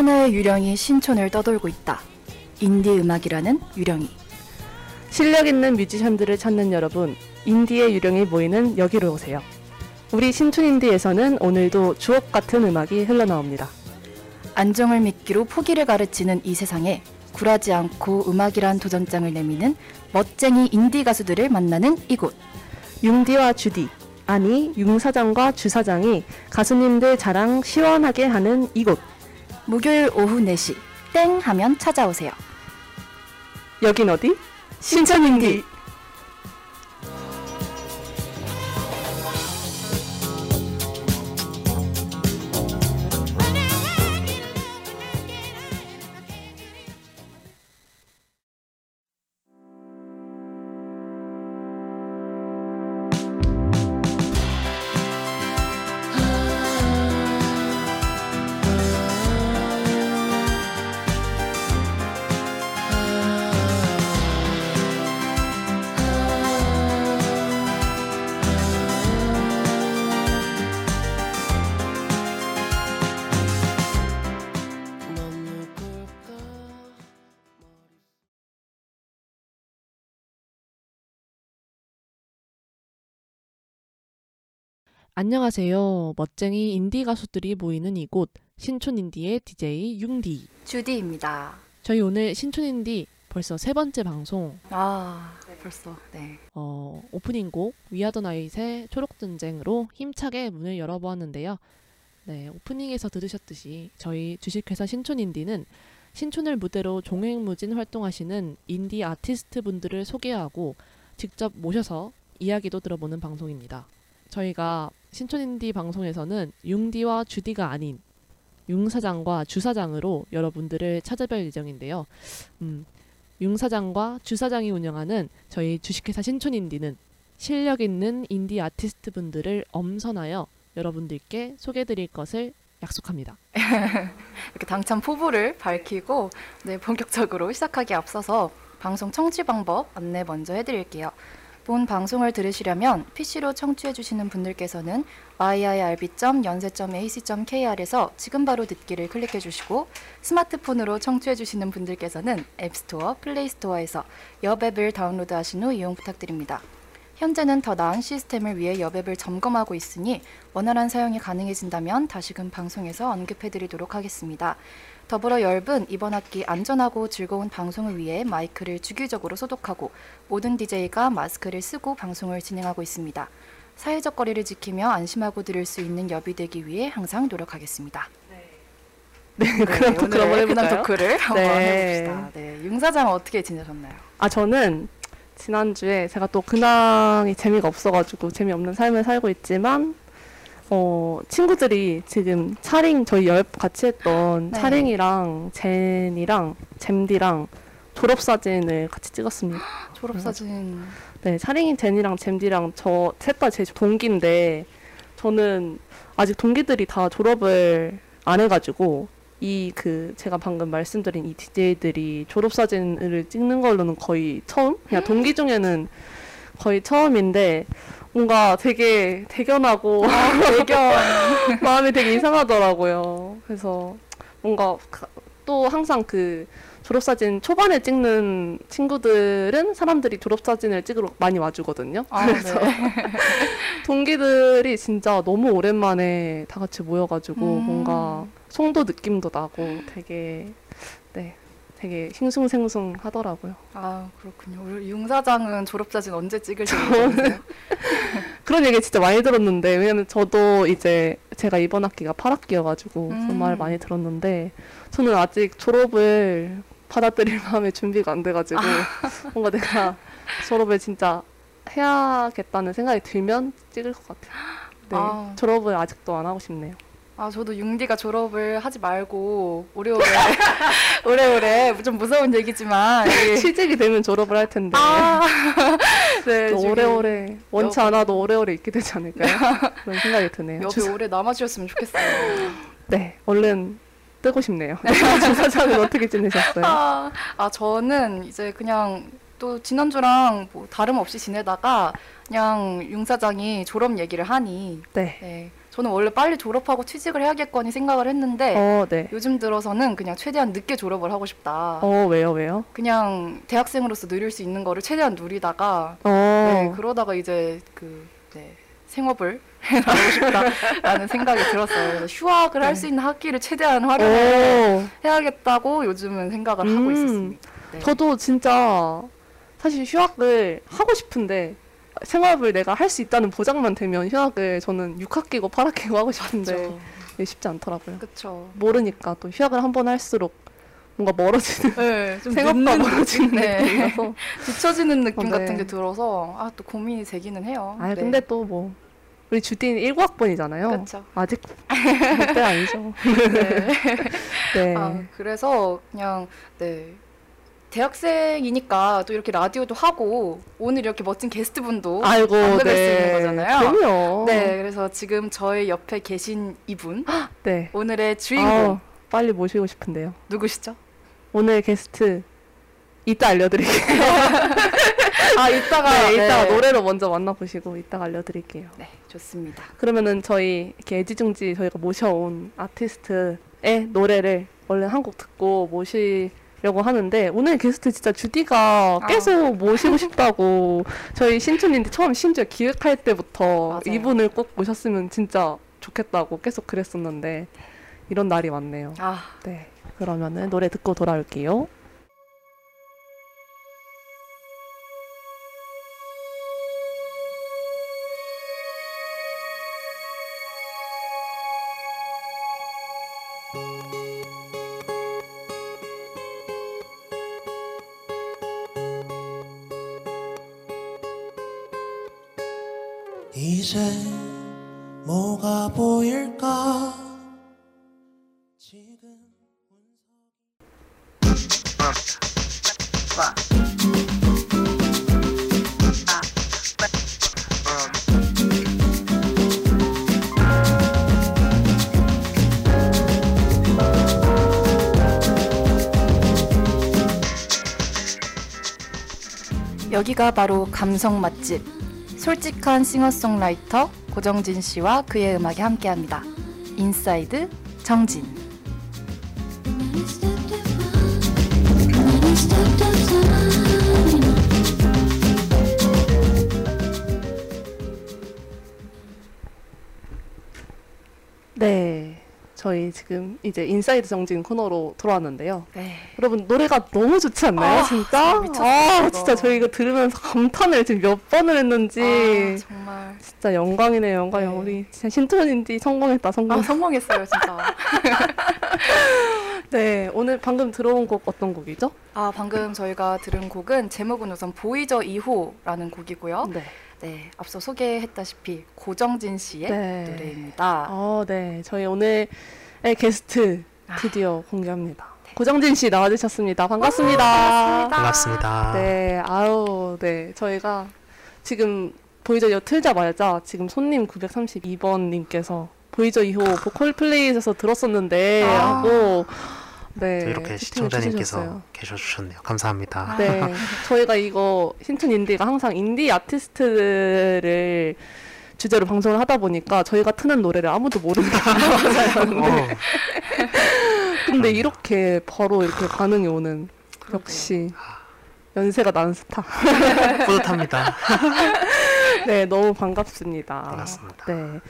하나의 유령이 신촌을 떠돌고 있다. 인디 음악이라는 유령이. 실력 있는 뮤지션들을 찾는 여러분, 인디의 유령이 모이는 여기로 오세요. 우리 신촌 인디에서는 오늘도 주옥 같은 음악이 흘러나옵니다. 안정을 미끼로 포기를 가르치는 이 세상에 굴하지 않고 음악이란 도전장을 내미는 멋쟁이 인디 가수들을 만나는 이곳. 융디와 주디, 아니 융사장과 주사장이 가수님들 자랑 시원하게 하는 이곳. 목요일 오후 4시 땡 하면 찾아오세요. 여긴 어디? 신촌 인디. 안녕하세요. 멋쟁이 인디 가수들이 모이는 이곳 신촌 인디의 DJ 융디. 주디입니다. 저희 오늘 신촌 인디 벌써 세 번째 방송 아, 벌써 네. 어, 오프닝 곡 위아더 나잇의 초록 전쟁으로 힘차게 문을 열어보았는데요. 네, 오프닝에서 들으셨듯이 저희 주식회사 신촌 인디는 신촌을 무대로 종횡무진 활동하시는 인디 아티스트 분들을 소개하고 직접 모셔서 이야기도 들어보는 방송입니다. 저희가 신촌인디 방송에서는 융디와 주디가 아닌 융사장과 주사장으로 여러분들을 찾아뵐 예정인데요. 음, 융사장과 주사장이 운영하는 저희 주식회사 신촌인디는 실력 있는 인디 아티스트 분들을 엄선하여 여러분들께 소개드릴 것을 약속합니다. 이렇게 당첨 포부를 밝히고 네, 본격적으로 시작하기 앞서서 방송 청취 방법 안내 먼저 해드릴게요. 본 방송을 들으시려면 PC로 청취해 주시는 분들께서는 yirb.연세.ac.kr에서 지금 바로 듣기를 클릭해 주시고 스마트폰으로 청취해 주시는 분들께서는 앱스토어, 플레이스토어에서 여앱을 다운로드 하신 후 이용 부탁드립니다. 현재는 더 나은 시스템을 위해 여앱을 점검하고 있으니 원활한 사용이 가능해진다면 다시금 방송에서 언급해 드리도록 하겠습니다. 더불어 열분 이번 학기 안전하고 즐거운 방송을 위해 마이크를 주기적으로 소독하고 모든 DJ가 마스크를 쓰고 방송을 진행하고 있습니다. 사회적 거리를 지키며 안심하고 들을 수 있는 여비 되기 위해 항상 노력하겠습니다. 네, 그럼 토크 오늘의 한번 해볼까요? 토크를 한번 네. 해봅시다. 네, 융사장 어떻게 지내셨나요? 아 저는 지난주에 제가 또 근황이 재미가 없어가지고 재미없는 삶을 살고 있지만 어 친구들이 지금 차링 저희 열 같이 했던 네. 차링이랑 젠이랑 잼디랑 졸업 사진을 같이 찍었습니다. 졸업 사진 네, 차링이 젠이랑 잼디랑 저 셋다 제 동기인데 저는 아직 동기들이 다 졸업을 안 해가지고 이 그 제가 방금 말씀드린 이 DJ들이 졸업 사진을 찍는 걸로는 거의 처음? 그냥 동기 중에는 거의 처음인데 뭔가 되게 대견하고 대견 마음이 되게 이상하더라고요. 그래서 뭔가 가- 또 항상 그 졸업사진 초반에 찍는 친구들은 사람들이 졸업사진을 찍으러 많이 와주거든요. 아, 그래서 네. 동기들이 진짜 너무 오랜만에 다 같이 모여가지고 음. 뭔가 송도 느낌도 나고 되게 네 되게 싱숭생숭 하더라고요. 아 그렇군요. 우리 융사장은 졸업 사진 언제 찍을지 모르겠어요. 그런 얘기 진짜 많이 들었는데 왜냐면 저도 이제 제가 이번 학기가 8학기여가지고 그런 음. 말 많이 들었는데 저는 아직 졸업을 받아들일 마음의 준비가 안 돼가지고 뭔가 내가 졸업을 진짜 해야겠다는 생각이 들면 찍을 것 같아요. 네, 아. 졸업을 아직도 안 하고 싶네요. 아 저도 융디가 졸업을 하지 말고 오래오래 오래오래 좀 무서운 얘기지만 이게- 취직이 되면 졸업을 할 텐데 아, 네, 오래오래 원치 여기- 않아도 오래오래 있게 되지 않을까요? 그런 생각이 드네요. 옆에 주사- 오래 남아주셨으면 좋겠어요. 네, 얼른 뜨고 싶네요. 주사장은 어떻게 지내셨어요? 아, 아 저는 이제 그냥 또 지난주랑 뭐 다름없이 지내다가 그냥 융 사장이 졸업 얘기를 하니 네. 네, 저는 원래 빨리 졸업하고 취직을 해야겠거니 생각을 했는데 어, 네. 요즘 들어서는 그냥 최대한 늦게 졸업을 하고 싶다. 어, 왜요, 왜요? 그냥 대학생으로서 누릴 수 있는 거를 최대한 누리다가 어, 네, 그러다가 이제 그 네, 생업을 해나가고 싶다라는 생각이 들었어요. 휴학을 할수 있는 학기를 최대한 활용해 네. 오, 해야겠다고 요즘은 생각을 하고 음. 있었습니다. 네. 저도 진짜 사실 휴학을 하고 싶은데 생활을 내가 할 수 있다는 보장만 되면 휴학을 저는 6학기고 8학기고 하고 싶은데 이게 쉽지 않더라고요. 그렇죠. 모르니까 또 휴학을 한 번 할수록 뭔가 멀어지는 네, 좀 생각보다 멀어지는 네. 느낌이라서 뒤처지는 느낌 어, 네. 같은 게 들어서 아 또 고민이 되기는 해요. 아 근데 또 뭐 우리 주디는 19학번이잖아요. 그렇죠. 아직 그때 아니죠. 네. 네. 아, 그래서 그냥 네. 대학생이니까 또 이렇게 라디오도 하고 오늘 이렇게 멋진 게스트분도 아이고, 만나뵐 네. 수 있는 거잖아요. 그럼요. 네, 그래서 지금 저희 옆에 계신 이분 네. 오늘의 주인공 아우, 빨리 모시고 싶은데요. 누구시죠? 오늘 게스트 이따 알려드릴게요. 아 이따가 네, 이따가 네. 노래로 먼저 만나보시고 이따가 알려드릴게요. 네, 좋습니다. 그러면은 저희 이렇게 애지중지 저희가 모셔온 아티스트의 노래를 얼른 한 곡 듣고 모시 려고 하는데 오늘 게스트 진짜 주디가 아. 계속 모시고 싶다고 저희 신춘인데 처음 심지어 기획할 때부터 맞아요. 이분을 꼭 모셨으면 진짜 좋겠다고 계속 그랬었는데 이런 날이 왔네요. 아, 네. 그러면은 노래 듣고 돌아올게요. 여기가 바로 감성 맛집. 솔직한 싱어송라이터 고정진 씨와 그의 음악이 함께합니다. Inside 정진. 저희 지금 이제 Inside 정진 코너로 돌아왔는데요. 네. 여러분 노래가 너무 좋지 않나요? 아, 진짜? 미쳤어요, 아, 이거. 진짜 저희 이거 들으면서 감탄을 지금 몇 번을 했는지 아, 정말 진짜 영광이네요, 영광이요. 네. 우리 진짜 신촌인디 성공했다, 성공. 아, 성공했어요, 진짜. 네, 오늘 방금 들어온 곡 어떤 곡이죠? 아, 방금 저희가 들은 곡은 제목은 우선 보이저 2호라는 곡이고요. 네. 네, 앞서 소개했다시피 고정진 씨의 네. 노래입니다. 어, 네. 저희 오늘의 게스트 아. 드디어 공개합니다. 고정진 씨 나와주셨습니다. 반갑습니다. 반갑습니다. 반갑습니다. 네, 아우, 네. 저희가 지금 보이저 이어 틀자마자 지금 손님 932번님께서 보이저 2호 보컬 플레이에서 들었었는데 아. 하고 네, 또 이렇게 시청자님께서. 계셔주셨네요. 감사합니다. 네, 저희가 이거 신촌 인디가 항상 인디 아티스트를 주제로 방송을 하다 보니까 저희가 트는 노래를 아무도 모르는 게 많아요. 어, 근데 이렇게 바로 이렇게 반응이 오는 역시 연세가 난 스타. 뿌듯합니다. 네, 너무 반갑습니다. 반갑습니다. 네.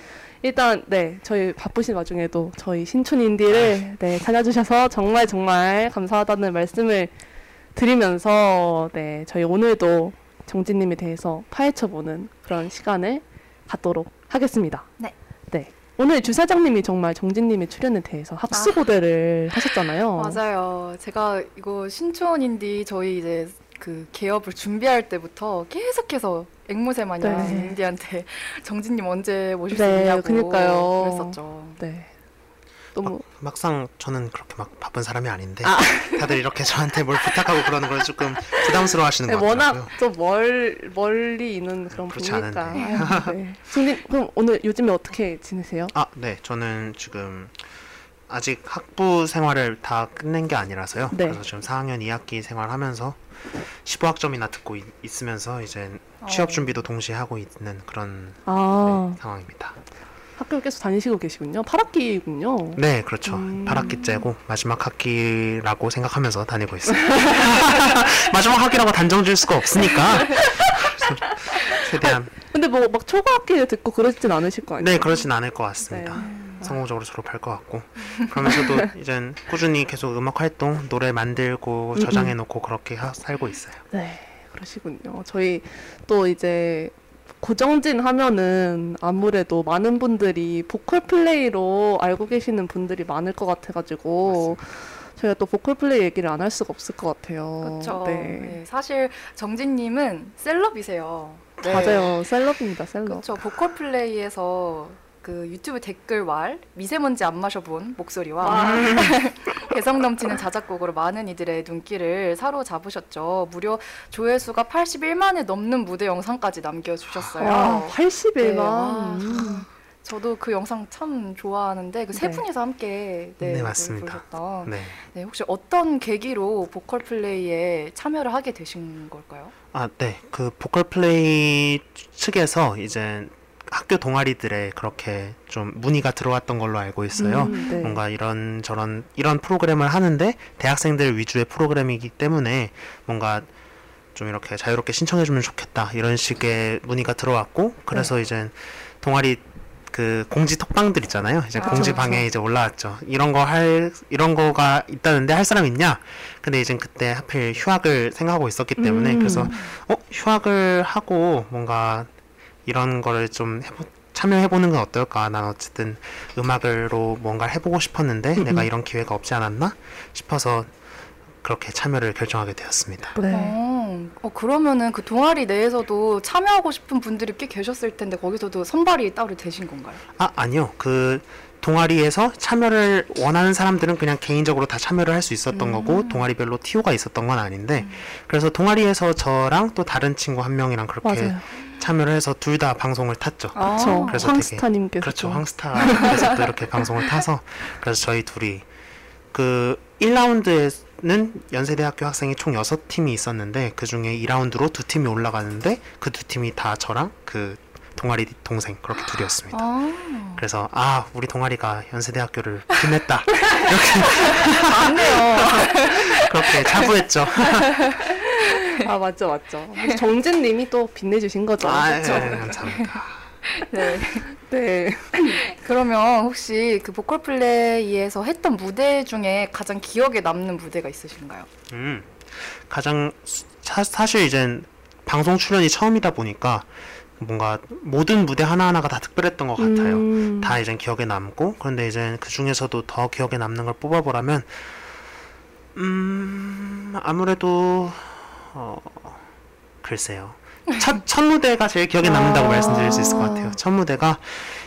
일단 네 저희 바쁘신 와중에도 저희 신촌 인디를 네 찾아주셔서 정말 정말 감사하다는 말씀을 드리면서 네 저희 오늘도 정진님에 대해서 파헤쳐보는 그런 시간을 갖도록 하겠습니다. 네. 네. 오늘 주사장님이 정말 정진님의 출연에 대해서 합수고대를 하셨잖아요. 맞아요. 제가 이거 신촌 인디 저희 이제 그 개업을 준비할 때부터 계속해서 앵무새 마냥 네. 인디한테 정진님 언제 모실 수 네, 있냐고 그니까요. 그랬었죠. 네. 너무 막상 저는 그렇게 막 바쁜 사람이 아닌데 아. 다들 이렇게 저한테 뭘 부탁하고 그러는 걸 조금 부담스러워 하시는 네, 것 같더라고요. 워낙 좀 멀, 멀리 있는 그런 그렇지 분이니까. 네. 승진, 그럼 오늘 요즘에 어떻게 지내세요? 아, 네. 저는 지금 아직 학부 생활을 다 끝낸 게 아니라서요. 네. 그래서 지금 4학년 2학기 생활하면서 15학점이나 듣고 있, 있으면서 이제 취업 어. 준비도 동시에 하고 있는 그런 아, 네, 상황입니다. 학교 계속 다니시고 계시군요. 8학기군요. 네, 그렇죠. 음. 8학기째고 마지막 학기라고 생각하면서 다니고 있어요. 마지막 학기라고 단정 지을 수가 없으니까. 최대한 근데 뭐 막 초과 학기를 듣고 그러진 않으실 거 아니에요? 네, 그러진 않을 것 같습니다. 네. 성공적으로 졸업할 것 같고 그러면서도 이젠 꾸준히 계속 음악 활동, 노래 만들고 음, 저장해 놓고 그렇게 하, 살고 있어요. 네, 그러시군요. 저희 또 이제 고정진 하면은 아무래도 많은 분들이 보컬 플레이로 알고 계시는 분들이 많을 것 같아가지고 저희가 또 보컬 플레이 얘기를 안 할 수가 없을 것 같아요. 그렇죠. 네. 네, 사실 정진님은 셀럽이세요. 네. 맞아요. 셀럽입니다, 셀럽. 그렇죠. 보컬 플레이에서 그 유튜브 댓글 왈 미세먼지 안 마셔본 목소리와 개성 넘치는 자작곡으로 많은 이들의 눈길을 사로잡으셨죠. 무려 조회수가 81만에 넘는 무대 영상까지 남겨주셨어요. 와, 81만. 네, 와. 음. 저도 그 영상 참 좋아하는데 그세 네. 분이서 함께 네, 네, 맞습니다. 네. 네, 혹시 어떤 계기로 보컬 플레이에 참여를 하게 되신 걸까요? 아, 네. 그 보컬 플레이 측에서 이제 학교 동아리들에 그렇게 좀 문의가 들어왔던 걸로 알고 있어요. 음, 네. 뭔가 이런 저런 이런 프로그램을 하는데 대학생들 위주의 프로그램이기 때문에 뭔가 좀 이렇게 자유롭게 신청해 주면 좋겠다 이런 식의 문의가 들어왔고 그래서 네. 이제 동아리 그 공지 톡방들 있잖아요. 이제 아, 공지 그렇죠. 방에 이제 올라왔죠. 이런 거 할 이런 거가 있다는데 할 사람 있냐? 근데 이제 그때 하필 휴학을 생각하고 있었기 때문에 음. 그래서 어 휴학을 하고 뭔가 이런 거를 좀 해보, 참여해보는 건 어떨까? 난 어쨌든 음악으로 뭔가를 해보고 싶었는데 음, 내가 음. 이런 기회가 없지 않았나 싶어서 그렇게 참여를 결정하게 되었습니다. 네. 어, 어, 그러면은 그 동아리 내에서도 참여하고 싶은 분들이 꽤 계셨을 텐데 거기서도 선발이 따로 되신 건가요? 아 아니요 그 동아리에서 참여를 원하는 사람들은 그냥 개인적으로 다 참여를 할 수 있었던 음. 거고 동아리별로 TO가 있었던 건 아닌데 그래서 동아리에서 저랑 또 다른 친구 한 명이랑 그렇게 맞아요. 참여를 해서 둘 다 방송을 탔죠. 그렇죠. 그래서 황스타님께서. 그렇죠. 황스타에서 또 이렇게 방송을 타서 그래서 저희 둘이 그 1라운드에는 연세대학교 학생이 총 6팀이 있었는데 그 중에 2라운드로 두 팀이 올라가는데 그 두 팀이 다 저랑 그 동아리 동생 그렇게 둘이었습니다. 아, 그래서 아 우리 동아리가 연세대학교를 빛냈다 맞네요. 그렇게 자부했죠. 아, 맞죠, 맞죠. 정진님이 또 빛내주신 거죠. 아, 그렇죠? 네, 감사합니다. 네. 네. 그러면 혹시 그 보컬 플레이에서 했던 무대 중에 가장 기억에 남는 무대가 있으신가요? 음, 가장 사, 사실 이젠 방송 출연이 처음이다 보니까 뭔가 모든 무대 하나하나가 다 특별했던 것 같아요. 음. 다 이젠 기억에 남고 그런데 이제 그 중에서도 더 기억에 남는 걸 뽑아보라면 음 아무래도 어 글쎄요 첫, 첫 무대가 제일 기억에 남는다고 아. 말씀드릴 수 있을 것 같아요 첫 무대가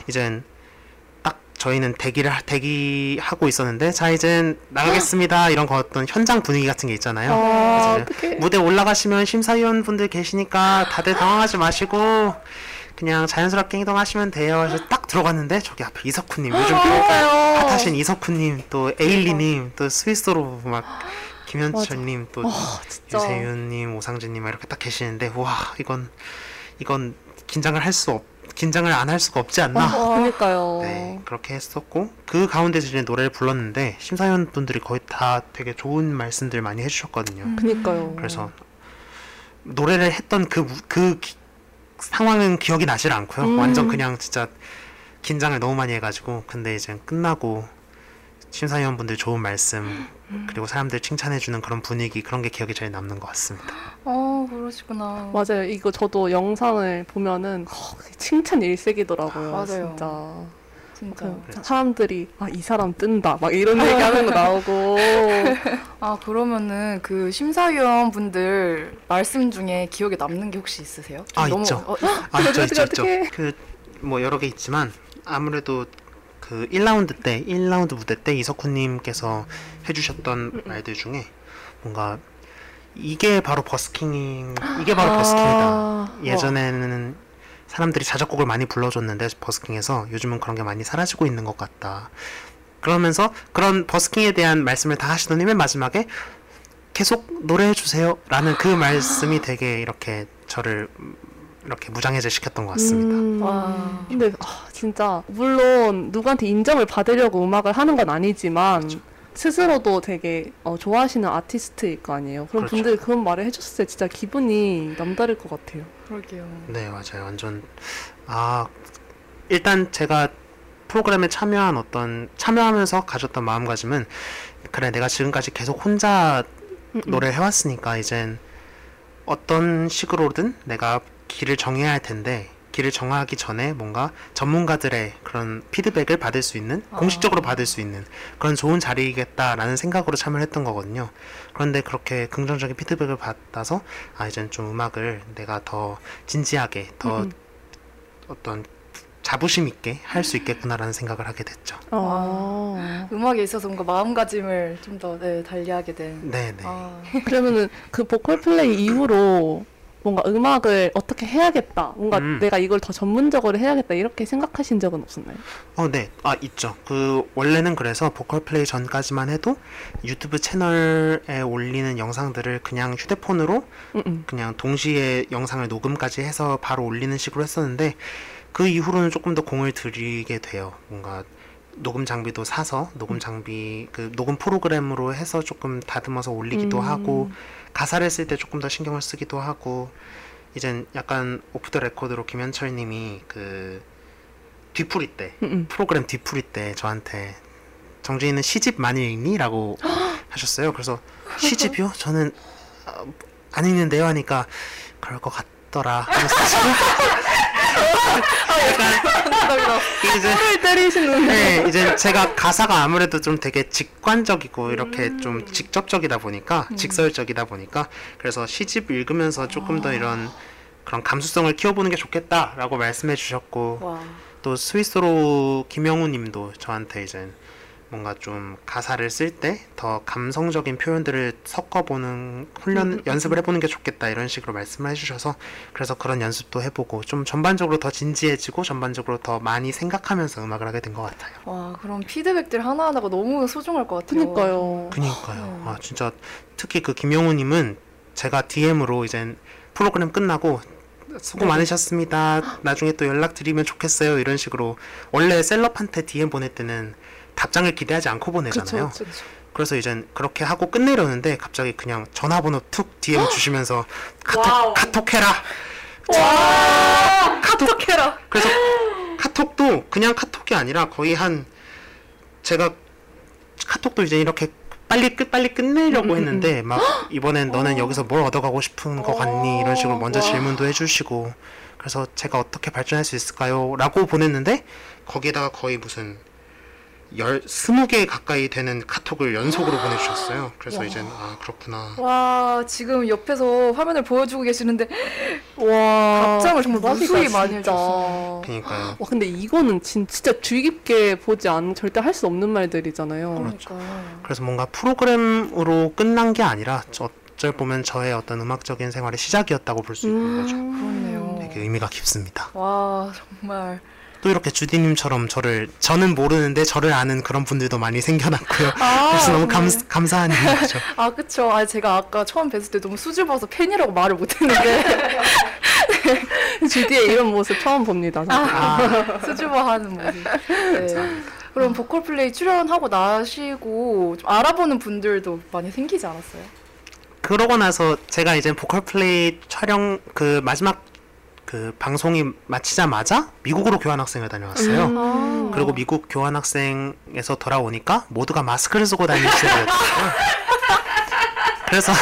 이젠 딱 저희는 대기를 하- 대기하고 있었는데 자 이젠 나가겠습니다 이런 거 어떤 현장 분위기 같은 게 있잖아요 아. 무대 올라가시면 심사위원 분들 계시니까 다들 당황하지 마시고 그냥 자연스럽게 행동하시면 돼요. 그래서 딱 들어갔는데 저기 앞에 이석훈님 요즘 또 맞아요. 핫하신 이석훈님 또 에일리님 또 스위스로 막 김현철님 또 진짜. 유세윤님 오상진님 막 이렇게 딱 계시는데 와 이건 이건 긴장을 할 수 없 긴장을 안 할 수가 없지 않나. 아, 그러니까요. 네 그렇게 했었고 그 가운데서 이제 노래를 불렀는데 심사위원 분들이 거의 다 되게 좋은 말씀들 많이 해주셨거든요. 음. 그니까요. 그래서 노래를 했던 그, 무- 그 기- 상황은 기억이 나질 않고요. 음. 완전 그냥 진짜 긴장을 너무 많이 해가지고 근데 이제 끝나고 심사위원분들 좋은 말씀 그리고 사람들 칭찬해주는 그런 분위기 그런 게 기억에 제일 남는 것 같습니다. 어, 그러시구나. 맞아요. 이거 저도 영상을 보면은 허, 칭찬 일색이더라고요. 맞아요. 진짜. 진짜. 그 사람들이 아 이 사람 뜬다 막 이런 얘기하는 거 나오고 아, 그러면은 그 심사위원 분들 말씀 중에 기억에 남는 게 혹시 있으세요? 좀 아, 있죠. 어, 아 있죠 있죠 있죠. 그 뭐 여러 개 있지만 아무래도 그 1라운드 때 1라운드 무대 때 이석훈님께서 해주셨던 말들 중에 뭔가 이게 바로 버스킹 이게 바로 버스킹이다. 아, 예전에는 사람들이 자작곡을 많이 불러줬는데 버스킹에서 요즘은 그런 게 많이 사라지고 있는 것 같다. 그러면서 그런 버스킹에 대한 말씀을 다 하시더니 맨 마지막에 계속 노래해 주세요라는 그 말씀이 되게 이렇게 저를 이렇게 무장해제 시켰던 것 같습니다. 음, 와. 근데 아, 진짜 물론 누구한테 인정을 받으려고 음악을 하는 건 아니지만 그렇죠. 스스로도 되게 어, 좋아하시는 아티스트일 거 아니에요. 그런 그렇죠. 분들이 그런 말을 해줬을 때 진짜 기분이 남다를 것 같아요. 그러게요. 네 맞아요 완전 아 일단 제가 프로그램에 참여한 어떤 참여하면서 가졌던 마음가짐은 그래 내가 지금까지 계속 혼자 음, 음. 노래를 해왔으니까 이젠 어떤 식으로든 내가 길을 정해야 할 텐데 길을 정하기 전에 뭔가 전문가들의 그런 피드백을 받을 수 있는 아. 공식적으로 받을 수 있는 그런 좋은 자리이겠다라는 생각으로 참여를 했던 거거든요. 그런데 그렇게 긍정적인 피드백을 받아서 아 이젠 좀 음악을 내가 더 진지하게 더 음, 음. 어떤 자부심 있게 할 수 있겠구나라는 생각을 하게 됐죠. 아. 음악에 있어서 뭔가 마음가짐을 좀더 네, 달리하게 된. 네네. 아, 그러면은 그 보컬 플레이 이후로 뭔가 음악을 어떻게 해야겠다. 뭔가 음. 내가 이걸 더 전문적으로 해야겠다. 이렇게 생각하신 적은 없었나요? 어, 네. 아, 있죠. 그, 원래는 그래서 보컬 플레이 전까지만 해도 유튜브 채널에 올리는 영상들을 그냥 휴대폰으로 음, 음. 그냥 동시에 영상을 녹음까지 해서 바로 올리는 식으로 했었는데 그 이후로는 조금 더 공을 들이게 돼요. 뭔가 녹음 장비도 사서 녹음 장비 그 녹음 프로그램으로 해서 조금 다듬어서 올리기도 음. 하고 가사를 쓸 때 조금 더 신경을 쓰기도 하고 이젠 약간 오프 더 레코드로 김현철 님이 그 뒤풀이 때 음, 음. 프로그램 뒤풀이 때 저한테 정진이는 시집 많이 읽니? 라고 하셨어요. 그래서 시집이요? 저는 어, 안 읽는데요 하니까 그럴 것 같더라. 약간 이제 를 때리시는 네, 이제 제가 가사가 아무래도 좀 되게 직관적이고 이렇게 좀 직접적이다 보니까 직설적이다 보니까 그래서 시집 읽으면서 조금 더 이런 그런 감수성을 키워보는 게 좋겠다라고 말씀해 주셨고 와. 또 스위스로 김영우 님도 저한테 이제 뭔가 좀 가사를 쓸 때 더 감성적인 표현들을 섞어보는 훈련 연습을 해보는 게 좋겠다 이런 식으로 말씀을 해주셔서 그래서 그런 연습도 해보고 좀 전반적으로 더 진지해지고 전반적으로 더 많이 생각하면서 음악을 하게 된 것 같아요. 와, 그런 피드백들 하나하나가 너무 소중할 것 같아요. 그니까요. 그니까요. 네. 아 진짜 특히 그 김영우 님은 제가 DM으로 이제 프로그램 끝나고 수고 네. 많으셨습니다. 나중에 또 연락 드리면 좋겠어요. 이런 식으로 원래 셀럽한테 DM 보낼 때는 답장을 기대하지 않고 보내잖아요. 그쵸, 그래서 이제 그렇게 하고 끝내려는데 갑자기 그냥 전화번호 툭 DM 주시면서 카톡. 카톡해라. 와, 카톡해라. 그래서 카톡도 그냥 카톡이 아니라 거의 한 제가 카톡도 이제 이렇게 빨리 끝 빨리 끝내려고 음, 음, 했는데 막 이번엔 너는 여기서 뭘 얻어가고 싶은 거 같니 이런 식으로 먼저 와. 질문도 해주시고 그래서 제가 어떻게 발전할 수 있을까요?라고 보냈는데 거기에다가 거의 무슨 열 스무 개 가까이 되는 카톡을 연속으로 보내주셨어요. 그래서 이제 아 그렇구나. 와, 지금 옆에서 화면을 보여주고 계시는데 와. 답장을 정말 무수히 많이 진짜. 해주셨어요. 그러니까요. 와 근데 이거는 진, 진짜 주의 깊게 보지 않으면 절대 할 수 없는 말들이잖아요. 그러니까. 그래서 뭔가 프로그램으로 끝난 게 아니라 저- 어쩔 보면 저의 어떤 음악적인 생활의 시작이었다고 볼 수 있는 거죠. 그렇네요. 되게 의미가 깊습니다. 와, 정말. 또 이렇게 주디님처럼 저를 저는 모르는데 저를 아는 그런 분들도 많이 생겨났고요. 아, 그래서 너무 감, 네. 감사한 일이죠. 아, 그쵸. 아, 제가 아까 처음 뵀을 때 너무 수줍어서 팬이라고 말을 못했는데. 주디의 이런 모습 처음 봅니다. 저도. 아, 수줍어하는 모습. 네. 그럼 보컬 플레이 출연하고 나시고 좀 알아보는 분들도 많이 생기지 않았어요? 그러고 나서 제가 이제 보컬 플레이 촬영 그 마지막 그 방송이 마치자마자 미국으로 교환학생을 다녀왔어요. 음. 아. 그리고 미국 교환학생에서 돌아오니까 모두가 마스크를 쓰고 다니는 시대였어요. 그래서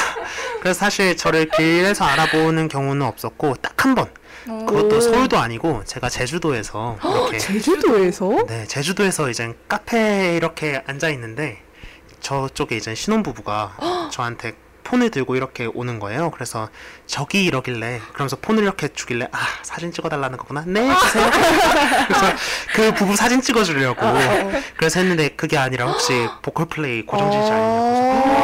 그래서 사실 저를 길에서 알아보는 경우는 없었고 딱 한 번. 어. 그것도 오. 서울도 아니고 제가 제주도에서 이렇게 제주도에서? 네 제주도에서 이제 카페에 이렇게 앉아 있는데 저쪽에 이제 신혼부부가 저한테 폰을 들고 이렇게 오는 거예요. 그래서 저기 이러길래 그러면서 폰을 이렇게 주길래 아 사진 찍어달라는 거구나. 네 주세요. 그래서 그 부부 사진 찍어주려고 그래서 했는데 그게 아니라 혹시 보컬 플레이 고정지지 않냐고.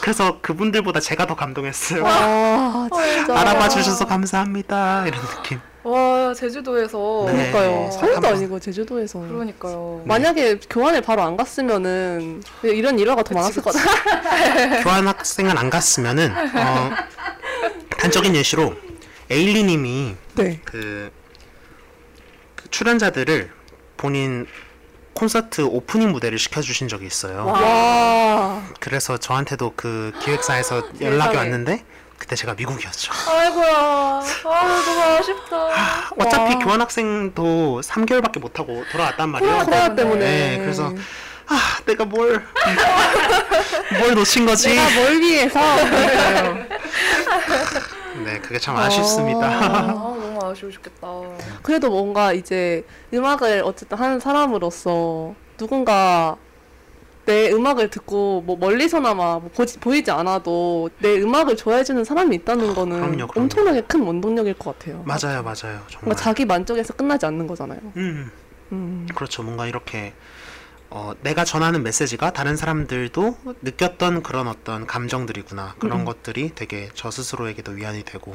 그래서 그분들보다 제가 더 감동했어요. 아. 알아봐 주셔서 감사합니다. 이런 느낌. 와 제주도에서 네. 그러니까요. 서울도 한번- 아니고 제주도에서. 그러니까요. 만약에 교환을 바로 안 갔으면은 이런 일화가 더 많았을 것 같아요. 교환 학생을 안 갔으면은 어, 단적인 예시로 에일리님이 네. 그, 그 출연자들을 본인 콘서트 오프닝 무대를 시켜주신 적이 있어요. 와. 그래서 저한테도 그 기획사에서 연락이 세상에. 왔는데 그때 제가 미국이었죠. 아이고야. 아 너무 아쉽다. 어차피 와. 교환 학생도 3개월밖에 못 하고 돌아왔단 말이에요. 코로나 때문에. 네, 그래서 아, 내가 뭘, 뭘 놓친 거지? 내가 뭘 위해서. 네, 그게 참 아쉽습니다. 아 너무 아쉬우셨겠다. 그래도 뭔가 이제 음악을 어쨌든 하는 사람으로서 누군가 내 음악을 듣고 뭐 멀리서나마 뭐 보지, 보이지 않아도 내 음악을 좋아해주는 사람이 있다는 거는 그럼요, 그럼요. 엄청나게 큰 원동력일 것 같아요. 맞아요, 맞아요. 정말. 뭔가 자기 만족에서 끝나지 않는 거잖아요. 음, 음. 그렇죠. 뭔가 이렇게 어, 내가 전하는 메시지가 다른 사람들도 느꼈던 그런 어떤 감정들이구나. 그런 음. 것들이 되게 저 스스로에게도 위안이 되고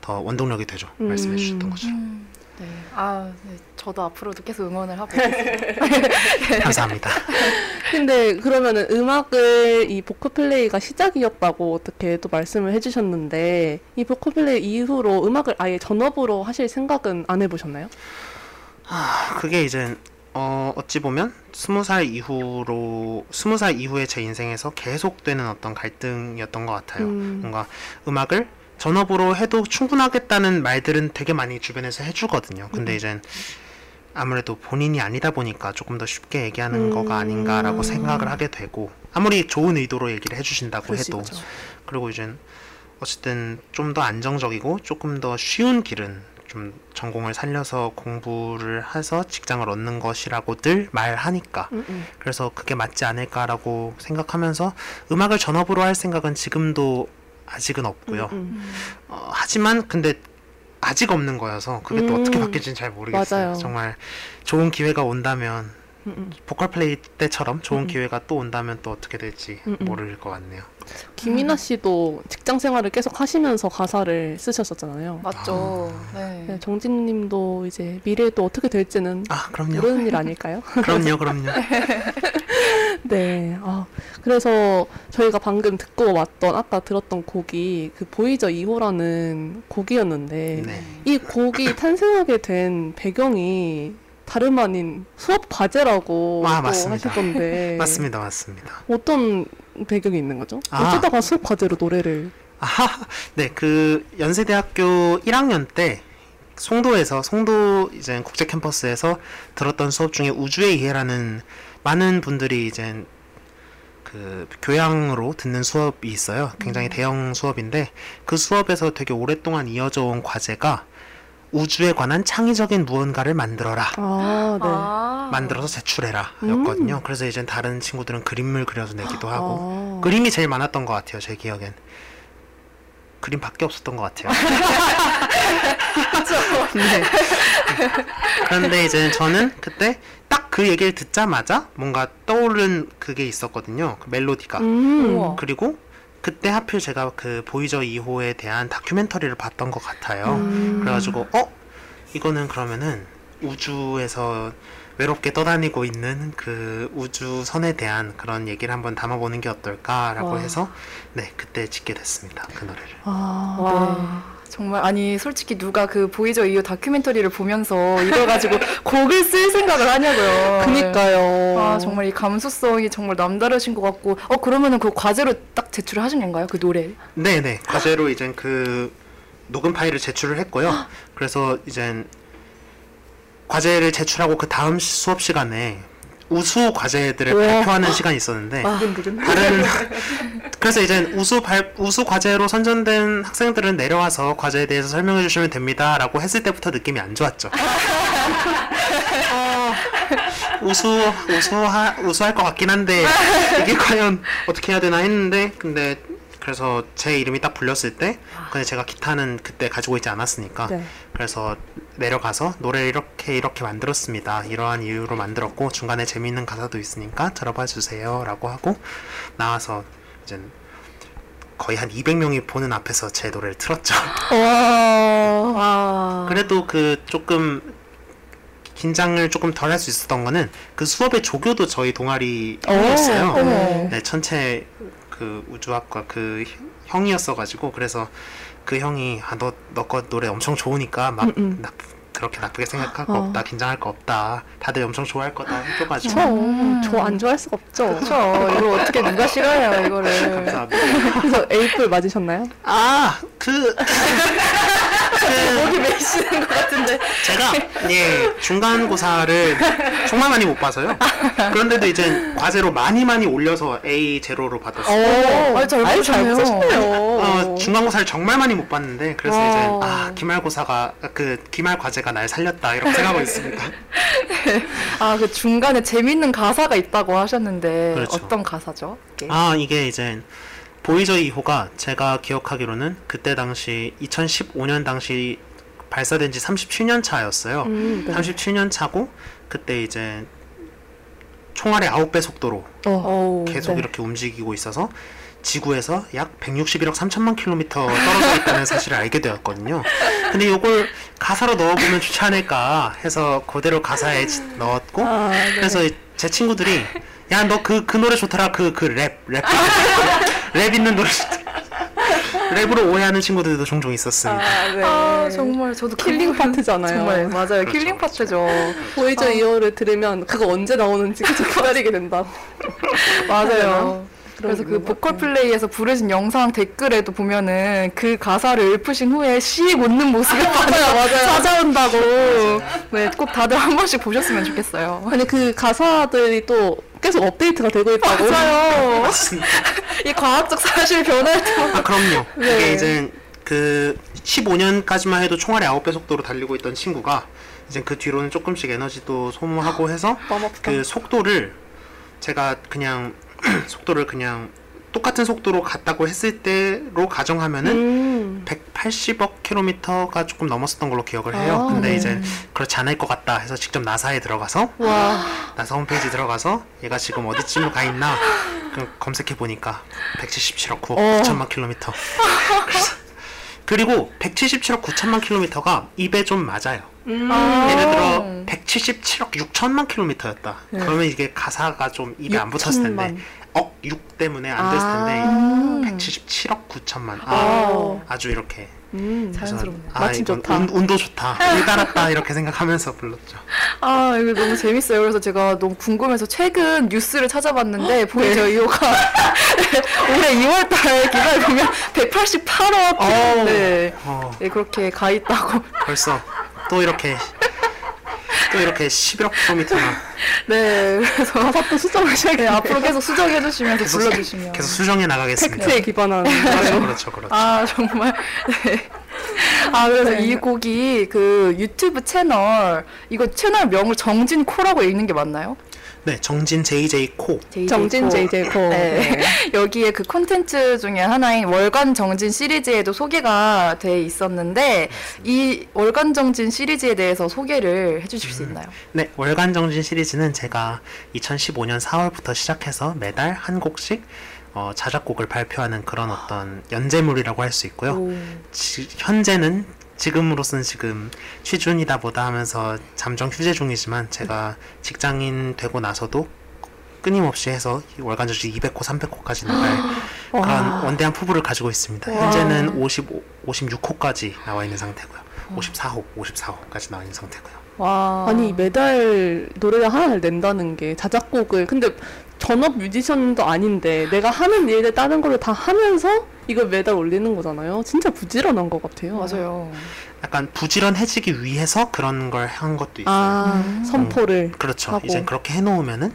더 원동력이 되죠. 음. 말씀해 주셨던 것처럼. 음, 네. 아 네. 저도 앞으로도 계속 응원을 하고 있겠습니다. 감사합니다. 근데 그러면은 음악을 이 보컬 플레이가 시작이었다고 어떻게 또 말씀을 해주셨는데 이 보컬 플레이 이후로 음악을 아예 전업으로 하실 생각은 안 해보셨나요? 아, 그게 이제 어, 어찌 보면 스무 살 이후로 스무 살 이후에 제 인생에서 계속되는 어떤 갈등이었던 것 같아요. 음. 뭔가 음악을 전업으로 해도 충분하겠다는 말들은 되게 많이 주변에서 해주거든요. 근데 음. 이제 아무래도 본인이 아니다 보니까 조금 더 쉽게 얘기하는 음. 거가 아닌가라고 생각을 하게 되고 아무리 좋은 의도로 얘기를 해주신다고 해도. 그리고 이제 어쨌든 좀 더 안정적이고 조금 더 쉬운 길은 좀 전공을 살려서 공부를 해서 직장을 얻는 것이라고들 말하니까 음, 음. 그래서 그게 맞지 않을까라고 생각하면서 음악을 전업으로 할 생각은 지금도 아직은 없고요. 음, 어, 하지만 근데 아직 없는 거여서 그게 또 음. 어떻게 바뀔지는 잘 모르겠어요. 맞아요. 정말 좋은 기회가 온다면 음, 음. 보컬 플레이 때처럼 좋은 음. 기회가 또 온다면 또 어떻게 될지 음, 음. 모를 것 같네요. 김이나 씨도 직장 생활을 계속 하시면서 가사를 쓰셨었잖아요. 맞죠. 네. 네, 정진님도 이제 미래도 어떻게 될지는 아 그럼요. 모르는 일 아닐까요? 그럼요, 그럼요. 네. 아, 그래서 저희가 방금 듣고 왔던 아까 들었던 곡이 그 보이저 2호라는 곡이었는데 네. 이 곡이 탄생하게 된 배경이 다름 아닌 수업 과제라고 아, 또 맞습니다. 하시던데 맞습니다, 맞습니다. 어떤 배경이 있는 거죠? 아. 어쩌다가 수업 과제로 노래를 아하, 네, 그 연세대학교 1학년 때 송도에서 송도 이제 국제 캠퍼스에서 들었던 수업 중에 우주의 이해라는 많은 분들이 이제 그 교양으로 듣는 수업이 있어요. 굉장히 대형 수업인데 그 수업에서 되게 오랫동안 이어져 온 과제가 우주에 관한 창의적인 무언가를 만들어라. 아, 네. 아. 만들어서 제출해라 였거든요. 그래서 이제 다른 친구들은 그림을 그려서 내기도 하고 아. 그림이 제일 많았던 것 같아요. 제 기억엔 그림밖에 없었던 것 같아요. 네. 그런데 이제 저는 그때 딱 그 얘기를 듣자마자 뭔가 떠오른 그게 있었거든요. 그 멜로디가. 음. 그리고 그때 하필 제가 그 보이저 2호에 대한 다큐멘터리를 봤던 것 같아요. 음. 그래가지고 어 이거는 그러면은 우주에서 외롭게 떠다니고 있는 그 우주선에 대한 그런 얘기를 한번 담아보는 게 어떨까라고 와. 해서 네 그때 짓게 됐습니다 그 노래를 아, 와 정말 아니 솔직히 누가 그 보이저 이후 다큐멘터리를 보면서 이걸 가지고 곡을 쓸 생각을 하냐고요. 네. 그니까요. 아 정말 이 감수성이 정말 남다르신 것 같고 어 그러면은 그 과제로 딱 제출을 하신 건가요 그 노래? 네네 과제로 이제 그 녹음 파일을 제출을 했고요 그래서 이제 과제를 제출하고 그 다음 시- 수업 시간에 우수 과제들을 우와. 발표하는 시간이 있었는데 두근두근. 다른 그래서 이제 우수 발 우수 과제로 선정된 학생들은 내려와서 과제에 대해서 설명해 주시면 됩니다라고 했을 때부터 느낌이 안 좋았죠. 어, 우수 우수하 우수할 것 같긴 한데 이게 과연 어떻게 해야 되나 했는데 근데 그래서 제 이름이 딱 불렸을 때 근데 제가 기타는 그때 가지고 있지 않았으니까 네. 그래서 내려가서 노래를 이렇게 이렇게 만들었습니다. 이러한 이유로 만들었고 중간에 재미있는 가사도 있으니까 들어봐 주세요라고 하고 나와서 이제 거의 한 200명이 보는 앞에서 제 노래를 틀었죠. 그래도 그 조금 긴장을 조금 덜 할 수 있었던 거는 그 수업의 조교도 저희 동아리 형이었어요. 어머. 네, 천체 그 우주학과 그 형이었어 가지고 그래서 그 형이 아 너 너 거 노래 엄청 좋으니까 막 음, 음. 나, 그렇게 나쁘게 생각할 거 어. 없다 긴장할 거 없다 다들 엄청 좋아할 거다 해줘가지고 그쵸. 저안 좋아할 수가 없죠. 그쵸. 이걸 어떻게 누가 싫어해요, 이거를. 감사합니다. 그래서 A뿔 맞으셨나요? 아 그 목이 메시는 것 같은데. 제가 예 중간고사를 정말 많이 못 봐서요. 그런데도 이제 과제로 많이 많이 올려서 A 제로로 받았어요. 오, 아니, 잘 아니, 잘 보셨네요. 보셨네요. 어, 중간고사를 정말 많이 못 봤는데 그래서 와. 이제 아 기말고사가 그 기말 과제가 날 살렸다 이렇게 생각하고 있습니다. 아, 그 중간에 재밌는 가사가 있다고 하셨는데 그렇죠. 어떤 가사죠? 이게? 아 이게 이제 보이저 2호가 제가 기억하기로는 그때 당시 2015년 당시 발사된 지 37년 차였어요. 음, 네. 37년 차고 그때 이제 총알의 9배 속도로 어. 계속 네. 이렇게 움직이고 있어서 지구에서 약 161억 3천만 킬로미터 떨어져 있다는 사실을 알게 되었거든요. 근데 이걸 가사로 넣어보면 좋지 않을까 해서 그대로 가사에 지- 넣었고 아, 네. 그래서 이- 제 친구들이 야 너 그 그 노래 좋더라 그 그 랩 랩 랩 있는 노래 좋더라 랩으로 오해하는 친구들도 종종 있었습니다. 아, 네. 아, 정말 저도 killing part잖아요. 정말 맞아요. 그렇죠, killing part죠. 보이저 아. 이어를 들으면 그거 언제 나오는지 계속 기다리게 된다고. 맞아요. 그래서 그 보컬 거. 플레이에서 부르신 영상 댓글에도 보면은 그 가사를 읊으신 후에 씩 웃는 모습이 맞아요, 맞아요. 찾아온다고. 네, 꼭 다들 한 번씩 보셨으면 좋겠어요. 아니 그 가사들이 또 계속 업데이트가 되고 있다고. 맞아요. 맞습니다. 이 과학적 사실 때마다 아 그럼요. 네. 이게 이제 그 15년까지만 해도 총알의 9배 속도로 달리고 있던 친구가 이제 그 뒤로는 조금씩 에너지도 소모하고 해서 너무 아프다. 그 속도를 제가 그냥 속도를 그냥 똑같은 속도로 갔다고 했을 때로 가정하면은 음. 180억 킬로미터가 조금 넘었었던 걸로 기억을 해요. 아, 근데 네. 이제 그렇지 않을 것 같다 해서 직접 나사에 들어가서 와. 나사 홈페이지 들어가서 얘가 지금 어디쯤 가 있나 그 검색해 보니까 177억 9억 어. 9천만 킬로미터. 그리고 177억 9천만 킬로미터가 입에 좀 맞아요. 음. 아. 예를 들어 177억 6천만 킬로미터였다. 그러면 이게 가사가 좀 입에 안 붙었을 텐데 6천만. 억6 때문에 안 됐을 텐데 음. 177억 9천만. 아, 아. 아주 이렇게 음. 그래서 자연스럽네요. 아, 마침 좋다. 운, 운도 좋다. 일 달았다 이렇게 생각하면서 불렀죠. 아, 이거 너무 재밌어요. 그래서 제가 너무 궁금해서 최근 뉴스를 찾아봤는데 보이죠 이호가 올해 2월달 기사에 보면 188억 어우. 네. 어, 네 그렇게 가 있다고. 벌써 또 이렇게 또 이렇게 11억 킬로미터나 네, 그래서 가사 또 수정을 시작해. 네, 앞으로 계속 수정해 주시면서 계속 불러주시면. 계속 수정해 나가겠습니다. 팩트에 기반한. 그렇죠, 그렇죠, 그렇죠. 아 정말 네. 아 그래서 네. 이 곡이 그 유튜브 채널 이거 채널 명을 정진 코라고 읽는 게 맞나요? 네, 정진 JJ 코. JJ 정진 코. JJ 코. 네. 네. 여기에 그 콘텐츠 중에 하나인 월간 정진 시리즈에도 소개가 돼 있었는데 이 월간 정진 시리즈에 대해서 소개를 해주실 수 있나요? 네, 월간 정진 시리즈는 제가 2015년 4월부터 시작해서 매달 한 곡씩 어, 자작곡을 발표하는 그런 어떤 연재물이라고 할 수 있고요. 오. 지, 현재는 지금으로서는 지금 취준이다 보다 하면서 잠정 휴재 중이지만 제가 직장인 되고 나서도 끊임없이 해서 월간 정진 200호, 300호까지 나갈 그런 원대한 포부를 가지고 있습니다. 와. 현재는 55, 56호까지 나와 있는 상태고요. 54호, 54호까지 나와 있는 상태고요. 와. 아니 매달 노래를 하나를 낸다는 게 자작곡을 근데 전업 뮤지션도 아닌데 내가 하는 일을 다른 거를 다 하면서 이걸 매달 올리는 거잖아요. 진짜 부지런한 것 같아요. 맞아요. 약간 부지런해지기 위해서 그런 걸 한 것도 있어요. 아 음. 선포를 그렇죠. 하고. 이제 그렇게 해놓으면은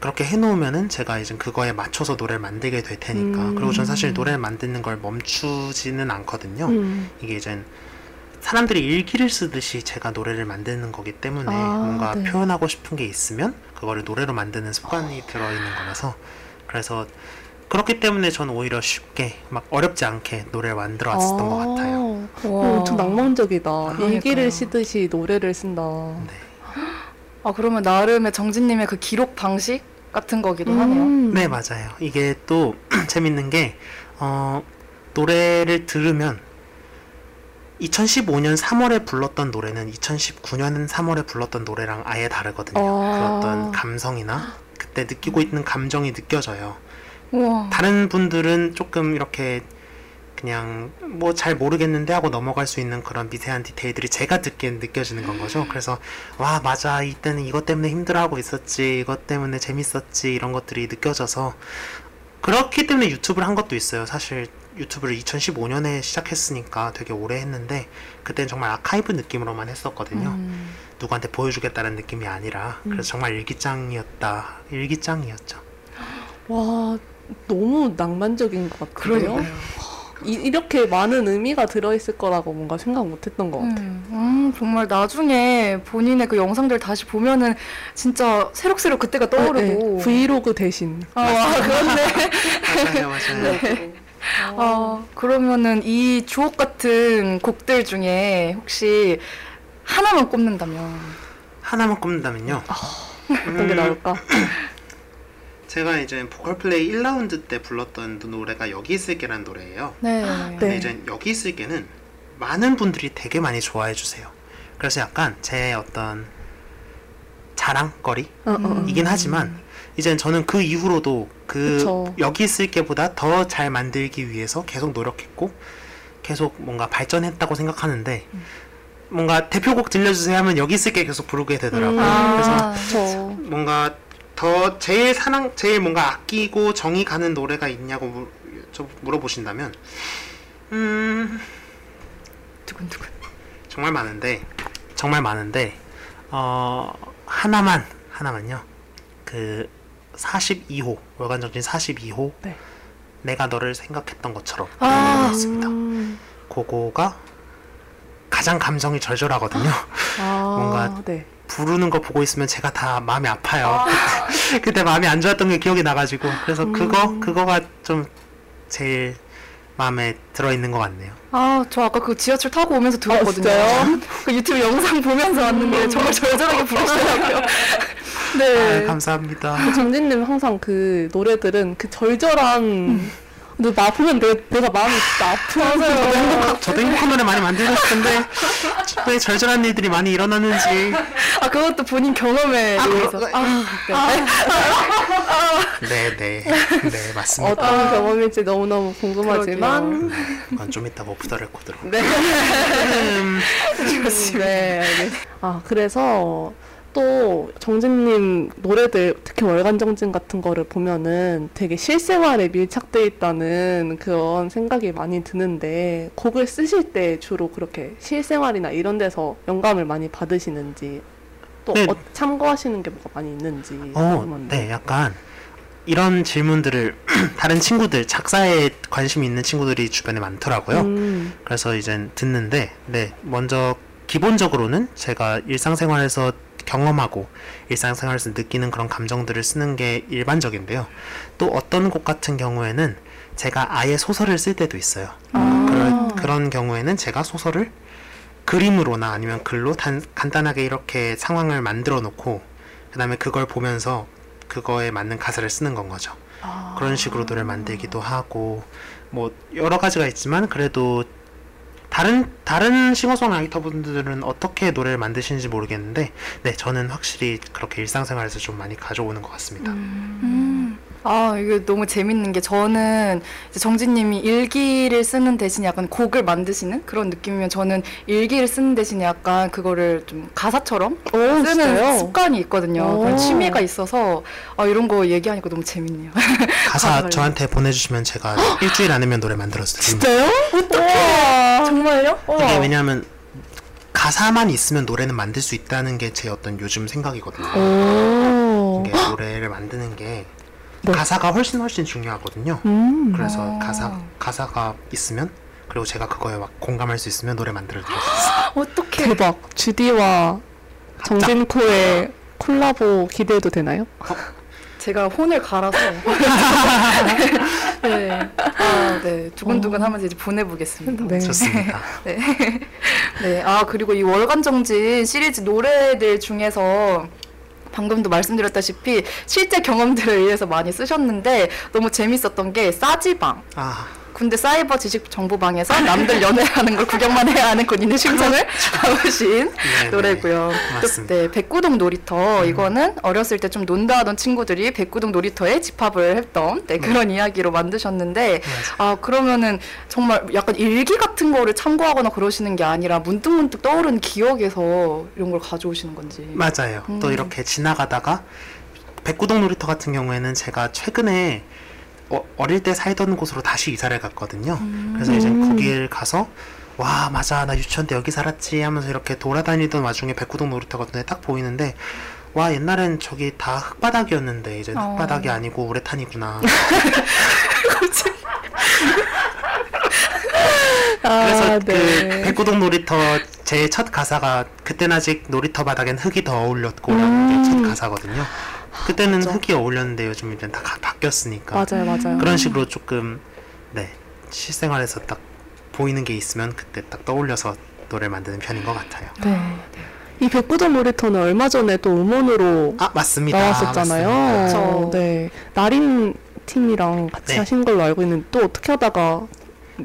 그렇게 해놓으면은 제가 이제 그거에 맞춰서 노래를 만들게 될 테니까. 음. 그리고 전 사실 노래를 만드는 걸 멈추지는 않거든요. 음. 이게 이제 사람들이 일기를 쓰듯이 제가 노래를 만드는 거기 때문에 아, 뭔가 네. 표현하고 싶은 게 있으면 그거를 노래로 만드는 습관이 들어있는 거라서 그래서 그렇기 때문에 저는 오히려 쉽게 막 어렵지 않게 노래를 만들어 왔었던 것 같아요. 어, 와. 엄청 낭만적이다. 그러니까요. 일기를 쓰듯이 노래를 쓴다. 네. 아 그러면 나름의 정진님의 그 기록 방식 같은 거기도 하네요. 음. 네, 맞아요. 이게 또 재밌는 게, 어, 노래를 들으면 2015년 3월에 불렀던 노래는 2019년 3월에 불렀던 노래랑 아예 다르거든요. 아. 그 어떤 감성이나 그때 느끼고 있는 감정이 느껴져요. 우와. 다른 분들은 조금 이렇게 그냥 뭐 잘 모르겠는데 하고 넘어갈 수 있는 그런 미세한 디테일들이 제가 듣기엔 느껴지는 건 거죠. 그래서 와 맞아 이때는 이것 때문에 힘들어하고 있었지 이것 때문에 재밌었지 이런 것들이 느껴져서 그렇기 때문에 유튜브를 한 것도 있어요. 사실 유튜브를 2015년에 시작했으니까 되게 오래 했는데 그때는 정말 아카이브 느낌으로만 했었거든요. 음. 누구한테 보여주겠다는 느낌이 아니라 그래서 정말 일기장이었다. 일기장이었죠. 와, 너무 낭만적인 것 같아요. 그러니까요. 이, 이렇게 많은 의미가 들어있을 거라고 뭔가 생각 못했던 것 같아요. 음, 음, 정말 나중에 본인의 그 영상들 다시 보면은 진짜 새록새록 그때가 떠오르고. 네, 브이로그 대신. 아, 와, 그렇네. 맞아요, 맞아요. 아, 그러면은 이 주옥 같은 곡들 중에 혹시 하나만 꼽는다면. 하나만 꼽는다면요. 어떤 게 음, 나올까? 제가 이제 보컬 플레이 1라운드 때 불렀던 노래가 여기 있을게라는 노래예요. 네. 네. 근데 이제 여기 있을게는 많은 분들이 되게 많이 좋아해 주세요. 그래서 약간 제 어떤 자랑거리 어, 어, 어. 이긴 하지만 이젠 저는 그 이후로도 그 그쵸. 여기 있을 게보다 더 잘 만들기 위해서 계속 노력했고 계속 뭔가 발전했다고 생각하는데 뭔가 대표곡 들려주세요 하면 여기 있을 게 계속 부르게 되더라고요. 음. 그래서 아, 저 뭔가 더 제일 사랑 제일 뭔가 아끼고 정이 가는 노래가 있냐고 물, 물어보신다면 음 두근두근. 정말 많은데 정말 많은데 어 하나만 하나만요 그 42호 월간정진 42호 네. 내가 너를 생각했던 것처럼 아. 아, 있습니다. 음. 그거가 가장 감성이 절절하거든요. 아, 뭔가 네. 부르는 거 보고 있으면 제가 다 마음이 아파요. 그때 마음이 안 좋았던 게 기억이 나가지고 그래서 그거 음. 그거가 좀 제일 마음에 들어 있는 것 같네요. 아, 저 아까 그 지하철 타고 오면서 들었거든요. 진짜요? 그 유튜브 영상 보면서 왔는데 정말 절절하게 부르시더라고요. 네. 아, 감사합니다. 정진님 항상 그 노래들은 그 절절한 근데 나 보면 내가, 내가 마음이 진짜 아프면서 저도 행복한 노래 많이 만들고 싶은데 왜 절절한 일들이 많이 일어나는지 아, 그것도 본인 경험에 의해서. 그거- 아, 네, 네, 네 맞습니다. 어떤 경험일지 너무너무 궁금하지만 그건 좀 이따가 오프 더 레코드로. 네. 네, 알겠습니다. 아, 그래서 또 정진님 노래들 특히 월간 정진 같은 거를 보면은 되게 실생활에 밀착돼 있다는 그런 생각이 많이 드는데 곡을 쓰실 때 주로 그렇게 실생활이나 이런 데서 영감을 많이 받으시는지 또 네. 어, 참고하시는 게 뭐가 많이 있는지 어. 네, 약간 이런 질문들을 다른 친구들 작사에 관심 있는 친구들이 주변에 많더라고요. 음, 그래서 이제 듣는데, 네, 먼저 기본적으로는 제가 일상생활에서 경험하고 일상생활에서 느끼는 그런 감정들을 쓰는 게 일반적인데요. 또 어떤 곡 같은 경우에는 제가 아예 소설을 쓸 때도 있어요. 아. 그런, 그런 경우에는 제가 소설을 그림으로나 아니면 글로 단, 간단하게 이렇게 상황을 만들어 놓고 그 다음에 그걸 보면서 그거에 맞는 가사를 쓰는 건 거죠. 아. 그런 식으로 노래를 만들기도 하고 뭐 여러 가지가 있지만 그래도 다른 다른 싱어송라이터 분들은 어떻게 노래를 만드시는지 모르겠는데 네 저는 확실히 그렇게 일상생활에서 좀 많이 가져오는 것 같습니다. 음. 아, 이게 너무 재밌는 게 저는 정진님이 일기를 쓰는 대신 약간 곡을 만드시는 그런 느낌이면 저는 일기를 쓰는 대신에 약간 그거를 좀 가사처럼 오, 쓰는 진짜요? 습관이 있거든요. 오. 그런 취미가 있어서 아, 이런 거 얘기하니까 너무 재밌네요. 가사. 저한테 보내주시면 제가 일주일 안으면 노래 만들어서 드립니다. 진짜요? 어떡해. 정말요? 이게 왜냐하면 가사만 있으면 노래는 만들 수 있다는 게 제 어떤 요즘 생각이거든요. 오. 이게 노래를 만드는 게 네. 가사가 훨씬 훨씬 중요하거든요. 음. 그래서 어. 가사 가사가 있으면 그리고 제가 그거에 막 공감할 수 있으면 노래 만들어 드릴 수 있어요. 어떻게? 대박. 주디와 정진코의 콜라보 기대해도 되나요? 제가 혼을 갈아서 네, 아, 네 두근두근 하면서 이제 보내보겠습니다. 네. 좋습니다. 네. 네. 아, 그리고 이 월간 정진 시리즈 노래들 중에서 방금도 말씀드렸다시피 실제 경험들에 의해서 많이 쓰셨는데 너무 재밌었던 게 싸지방. 아, 군대 사이버 지식 정보방에서 남들 연애하는 걸 구경만 해야 하는 군인의 심정을 담으신 네, 노래고요. 네, 또, 맞습니다. 네, 백구동 놀이터 이거는 어렸을 때 좀 논다 하던 친구들이 백구동 놀이터에 집합을 했던 네, 그런 이야기로 만드셨는데 아 그러면은 정말 약간 일기 같은 거를 참고하거나 그러시는 게 아니라 문득문득 떠오르는 기억에서 이런 걸 가져오시는 건지. 맞아요. 또 음. 이렇게 지나가다가 백구동 놀이터 같은 경우에는 제가 최근에 어, 어릴 때 살던 곳으로 다시 이사를 갔거든요. 그래서 이제 음. 거길 가서 와 맞아 나 유치원 때 여기 살았지 하면서 이렇게 돌아다니던 와중에 백구동 놀이터가 눈에 딱 보이는데 와 옛날엔 저기 다 흙바닥이었는데 이제 어. 흙바닥이 아니고 우레탄이구나. 그래서 아, 그 백구동 놀이터 제 첫 가사가 그땐 아직 놀이터 바닥엔 흙이 더 어울렸고라는 게첫 음. 가사거든요. 그때는 맞아. 흙이 어울렸는데 요즘 이제 다 가- 바뀌었으니까 맞아요, 맞아요. 그런 식으로 조금 네 실생활에서 딱 보이는 게 있으면 그때 딱 떠올려서 노래를 만드는 편인 것 같아요. 네. 이 백구점 놀이터는 얼마 전에 또 음원으로 아 맞습니다. 나왔었잖아요. 맞습니다. 그쵸. 네. 나린 팀이랑 같이 네. 하신 걸로 알고 있는데 또 어떻게 하다가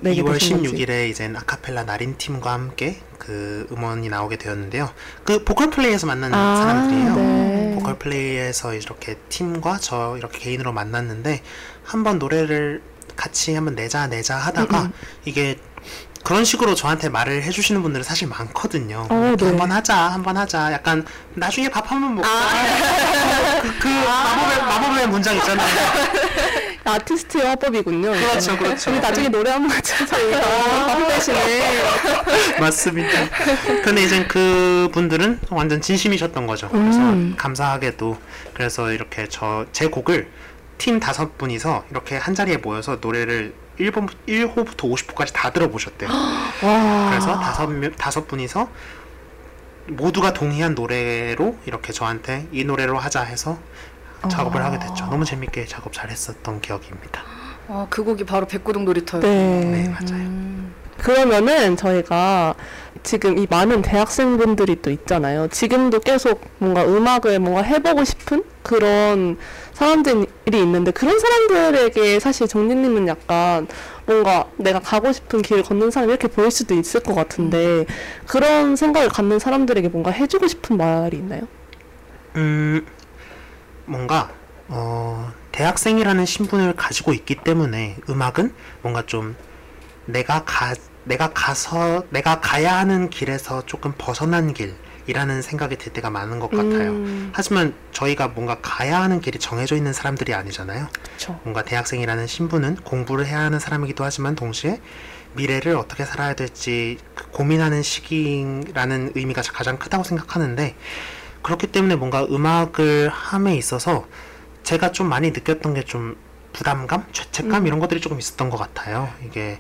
내게 2월 되신 건지. 16일에 이제 아카펠라 나린 팀과 함께 그 음원이 나오게 되었는데요. 그 보컬 플레이에서 만난 아, 사람들이에요. 네. 보컬 플레이에서 이렇게 팀과 저 이렇게 개인으로 만났는데 한번 노래를 같이 한번 내자 내자 하다가 음, 음. 이게 그런 식으로 저한테 말을 해주시는 분들은 사실 많거든요. 어, 이렇게 네. 한번 하자, 한번 하자. 약간 나중에 밥 한번 먹자. 그, 그 마법의 마법의 문장 있잖아요. 아티스트의 화법이군요. 그렇죠. 그렇죠. 우리 나중에 노래 한번 하자 저희가 밥 대신에. 맞습니다. 근데 이제 그 분들은 완전 진심이셨던 거죠. 그래서 음. 감사하게도 그래서 이렇게 저 제 곡을 팀 다섯 분이서 이렇게 한 자리에 모여서 노래를 1번 1호부터 50호까지 다 들어보셨대요. 와. 그래서 다섯 명 다섯 분이서 모두가 동의한 노래로 이렇게 저한테 이 노래로 하자 해서 작업을 하게 됐죠. 너무 재밌게 작업 잘 했었던 기억입니다. 아, 그 곡이 바로 백구동 놀이터요. 네. 네, 맞아요. 음. 그러면은 저희가 지금 이 많은 대학생분들이 또 있잖아요. 지금도 계속 뭔가 음악을 뭔가 해보고 싶은 그런 사람들이 있는데 그런 사람들에게 사실 정진님은 약간 뭔가 내가 가고 싶은 길을 걷는 사람 이렇게 보일 수도 있을 것 같은데 그런 생각을 갖는 사람들에게 뭔가 해주고 싶은 말이 있나요? 음, 뭔가, 어, 대학생이라는 신분을 가지고 있기 때문에 음악은 뭔가 좀 내가 가, 내가 가서, 내가 가야 하는 길에서 조금 벗어난 길이라는 생각이 들 때가 많은 것 같아요. 음, 하지만 저희가 뭔가 가야 하는 길이 정해져 있는 사람들이 아니잖아요. 그렇죠. 뭔가 대학생이라는 신분은 공부를 해야 하는 사람이기도 하지만 동시에 미래를 어떻게 살아야 될지 그 고민하는 시기라는 의미가 가장 크다고 생각하는데 그렇기 때문에 뭔가 음악을 함에 있어서 제가 좀 많이 느꼈던 게 좀 부담감, 죄책감 음. 이런 것들이 조금 있었던 것 같아요. 이게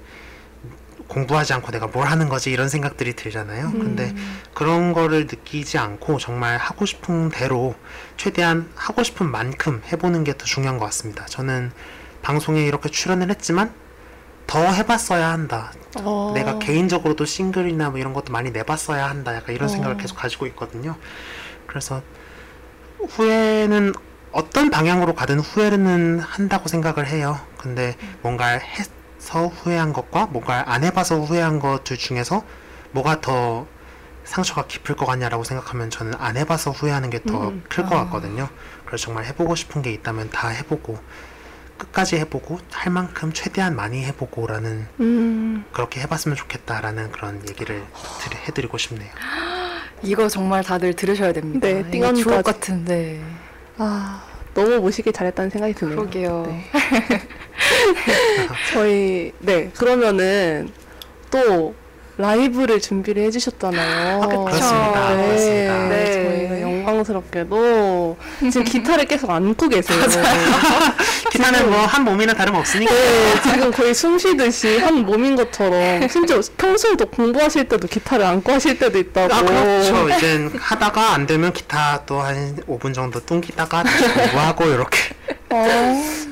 공부하지 않고 내가 뭘 하는 거지 이런 생각들이 들잖아요. 근데 그런 거를 느끼지 않고 정말 하고 싶은 대로 최대한 하고 싶은 만큼 해보는 게 더 중요한 것 같습니다. 저는 방송에 이렇게 출연을 했지만 더 해봤어야 한다. 어. 내가 개인적으로도 싱글이나 뭐 이런 것도 많이 내봤어야 한다. 약간 이런 어. 생각을 계속 가지고 있거든요. 그래서 후회는 어떤 방향으로 가든 후회는 한다고 생각을 해요. 근데 뭔가 해서 후회한 것과 뭔가 안 해봐서 후회한 것둘 중에서 뭐가 더 상처가 깊을 것 같냐라고 생각하면 저는 안 해봐서 후회하는 게더 음. 클것 같거든요. 그래서 정말 해보고 싶은 게 있다면 다 해보고 끝까지 해보고 할 만큼 최대한 많이 해보고라는 음, 그렇게 해봤으면 좋겠다라는 그런 얘기를 드리, 해드리고 싶네요. 이거 정말 다들 들으셔야 됩니다. 네, 이거 띵언까지. 주옥 같은, 네. 아 너무 모시길 잘했다는 생각이 드네요. 그러게요. 네. 저희 네 그러면은 또 라이브를 준비를 해주셨잖아요. 아. 그렇습니다. 네, 그렇습니다. 네. 저희가 영광스럽게도 지금 기타를 계속 안고 계세요. 기타는 뭐 한 몸이나 다름 없으니까. 네, 지금 거의 숨 쉬듯이 한 몸인 것처럼 심지어 평소에도 공부하실 때도 기타를 안고 하실 때도 있다고. 아 그렇죠. 이젠 하다가 안 되면 기타 또 한 5분 정도 뚱기다가 다시 공부하고 이렇게.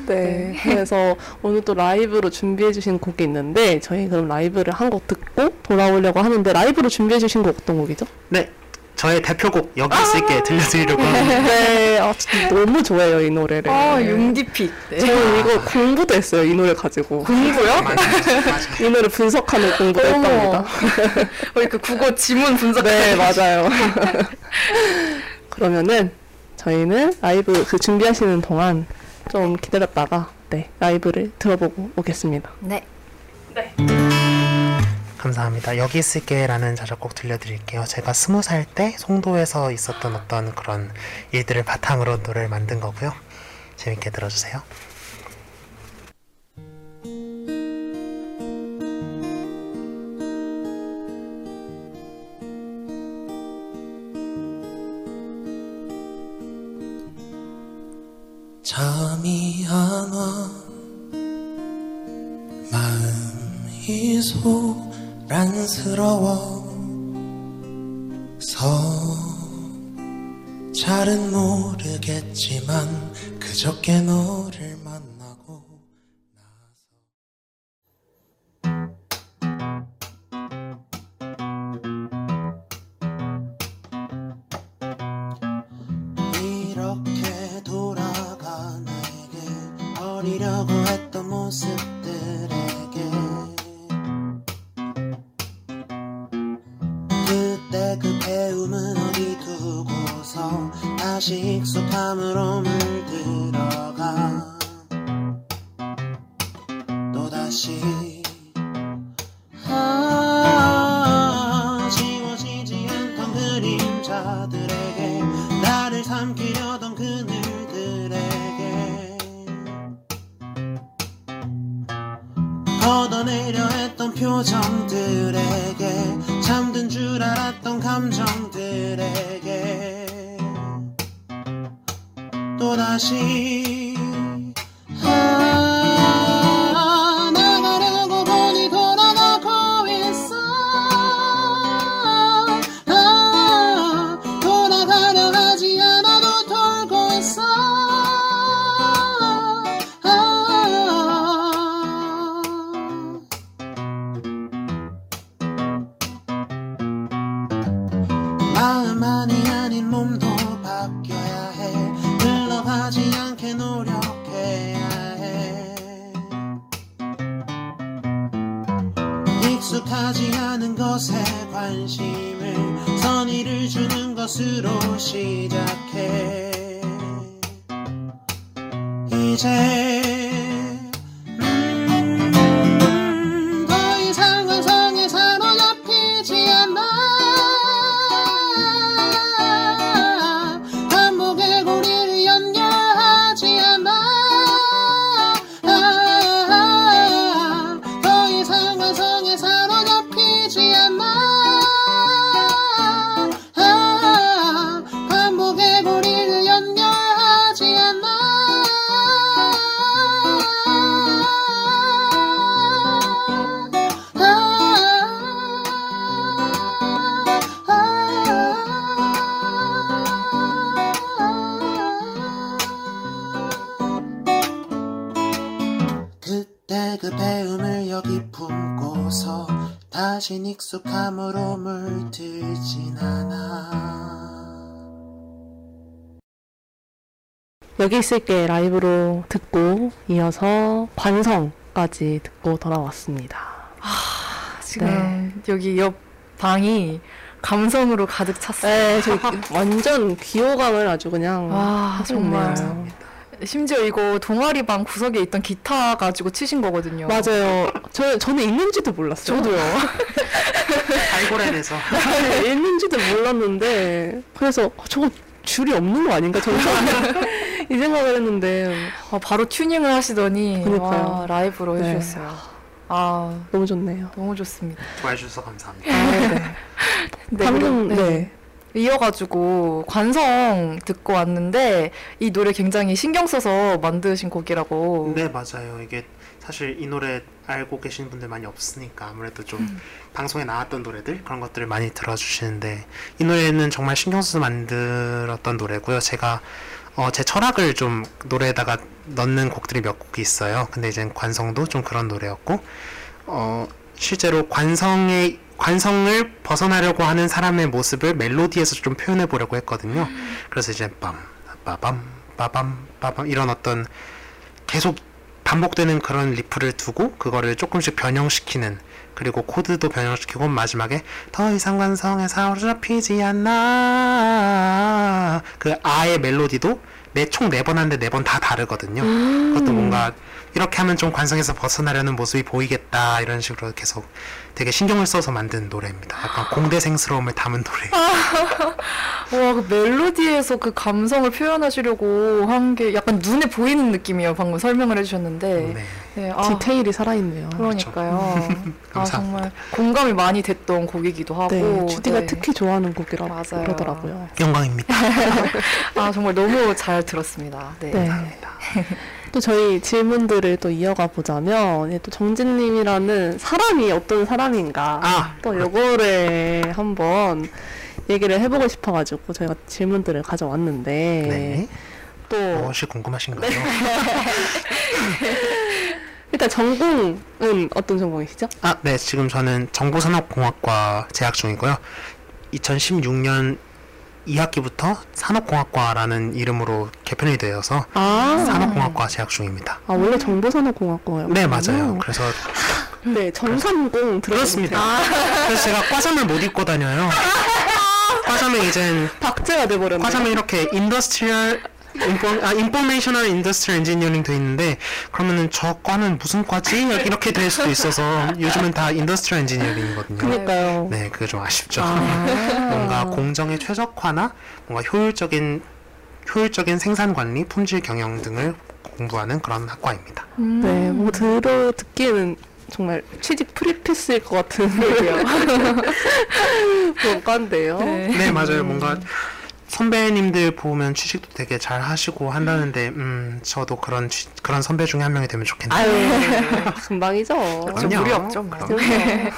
네. 그래서 오늘 또 라이브로 준비해주신 곡이 있는데 저희 그럼 라이브를 한 곡 듣고 돌아오려고 하는데 라이브로 준비해주신 곡 어떤 곡이죠? 네, 저의 대표곡 여기 있을게 들려드리려고 합니다. 네, 아, 진짜 너무 좋아해요 이 노래를. 아, 융디픽. 네. 저는 이거 공부도 했어요 이 노래 가지고. 공부요? 이 노래 분석하는 공부도 어머. 했답니다. 우리 그 국어 지문 분석. 네, 맞아요. 그러면은 저희는 라이브 그 준비하시는 동안 좀 기다렸다가 네 라이브를 들어보고 오겠습니다. 네. 감사합니다. 여기 있을게라는 자작곡 들려드릴게요. 제가 스무 살 때 송도에서 있었던 어떤 그런 일들을 바탕으로 노래를 만든 거고요. 재밌게 들어주세요. 잠이 안 와 마음이 소 란스러워. 서 잘은 모르겠지만 그저께 너를 익숙함으로 물들진 않아 여기 있을게 라이브로 듣고 이어서 관성까지 듣고 돌아왔습니다. 지금 여기 옆 방이 감성으로 가득 찼어요. 네, 저 완전 귀호감을 아주 그냥 와. 정말. 심지어 이거 동아리 방 구석에 있던 기타 가지고 치신 거거든요. 맞아요. 저 저는 있는지도 몰랐어요. 저도요. 알고렌에서 네, 있는지도 몰랐는데 그래서 어, 저거 줄이 없는 거 아닌가 저는 이 생각을 했는데 아, 바로 튜닝을 하시더니. 와, 라이브로 네. 해주셨어요. 아 너무 좋네요. 너무 좋습니다. 좋아해 주셔서 감사합니다. 네. 네, 방금 그리고- 네. 이어가지고 관성 듣고 왔는데 이 노래 굉장히 신경 써서 만드신 곡이라고. 네 맞아요. 이게 사실 이 노래 알고 계시는 분들 많이 없으니까 아무래도 좀 방송에 나왔던 노래들 그런 것들을 많이 들어주시는데 이 노래는 정말 신경 써서 만들었던 노래고요. 제가 어, 제 철학을 좀 노래에다가 넣는 곡들이 몇 곡이 있어요. 근데 이제 관성도 좀 그런 노래였고, 어, 실제로 관성의 관성을 벗어나려고 하는 사람의 모습을 멜로디에서 좀 표현해 보려고 했거든요. 그래서 이제 빰, 빠밤, 빠밤, 빠밤 이런 어떤 계속 반복되는 그런 리프를 두고 그거를 조금씩 변형시키는 그리고 코드도 변형시키고 마지막에 더 이상 관성에 사로잡히지 않나 그 아의 멜로디도 내총네 번 하는데 네 번 다 다르거든요. 그것도 뭔가 이렇게 하면 좀 관성에서 벗어나려는 모습이 보이겠다 이런 식으로 계속 되게 신경을 써서 만든 노래입니다. 약간 공대생스러움을 담은 노래. 와, 그 멜로디에서 그 감성을 표현하시려고 한 게 약간 눈에 보이는 느낌이에요. 방금 설명을 해주셨는데. 네. 네, 아, 디테일이 살아있네요. 그러니까요. 아, 감사합니다. 정말 공감이 많이 됐던 곡이기도 하고. 네, 주디가 네. 특히 좋아하는 곡이라 맞아요. 그러더라고요. 영광입니다. 아, 정말 너무 잘 들었습니다. 네. 네. 또 저희 질문들을 또 이어가 보자면 예, 또 정진님이라는 사람이 어떤 사람인가 아, 또 요거를 한번 얘기를 해보고 싶어가지고 저희가 질문들을 가져왔는데 네. 또 무엇이 궁금하신가요? 일단 전공은 어떤 전공이시죠? 아, 네. 지금 저는 정보산업공학과 재학 중이고요. 2016년 2학기부터 산업공학과라는 이름으로 개편이 되어서 아, 산업공학과 재학 중입니다. 아 원래 정보산업공학과요. 네, 맞아요. 그래서 네, 그렇습니다. 들었습니다. 그래서 제가 과잠을 못 입고 다녀요. 과잠에 이젠 박제가 돼버렸네. 과잠에 이렇게 industrial info, 아, informational industrial engineering 돼 있는데 그러면은 저 과는 무슨 과지? 이렇게 될 수도 있어서 요즘은 다 industrial engineering이거든요. 그니까요. 네, 그게 좀 아쉽죠. 아. 뭔가 공정의 최적화나 뭔가 효율적인 효율적인 생산 관리, 품질 경영 등을 공부하는 그런 학과입니다. 음. 네, 뭐 들어 듣기에는 정말 취직 프리패스일 것 같은 그런 과인데요. 네. 네, 맞아요. 뭔가 선배님들 보면 취직도 되게 잘 하시고 한다는데 음, 저도 그런 취- 그런 선배 중에 한 명이 되면 좋겠네요. 아유, 금방이죠. 좀 그럼요. 무리 없죠. 뭐. 그럼요.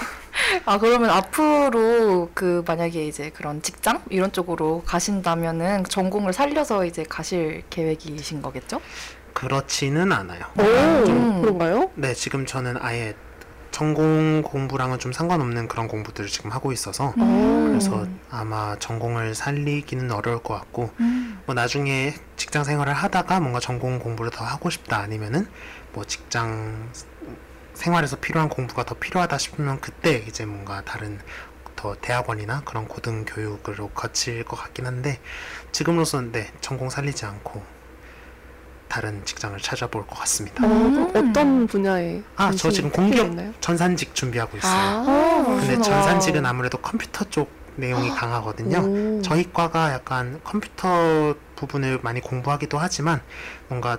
아 그러면 앞으로 그 만약에 이제 그런 직장 이런 쪽으로 가신다면은 전공을 살려서 이제 가실 계획이신 거겠죠? 그렇지는 않아요. 오, 음. 그런가요? 네, 지금 저는 아예 전공 공부랑은 좀 상관없는 그런 공부들을 지금 하고 있어서 음. 그래서 아마 전공을 살리기는 어려울 것 같고 음. 뭐 나중에 직장 생활을 하다가 뭔가 전공 공부를 더 하고 싶다 아니면은 뭐 직장 생활에서 필요한 공부가 더 필요하다 싶으면 그때 이제 뭔가 다른 더 대학원이나 그런 고등 교육으로 거칠 것 같긴 한데 지금으로서는 네 전공 살리지 않고 다른 직장을 찾아볼 것 같습니다. 어, 음. 어떤 분야에 아 저 지금 공기업 있나요? 전산직 준비하고 있어요. 아, 근데. 전산직은 아무래도 컴퓨터 쪽 내용이 강하거든요. 오. 저희 과가 약간 컴퓨터 부분을 많이 공부하기도 하지만 뭔가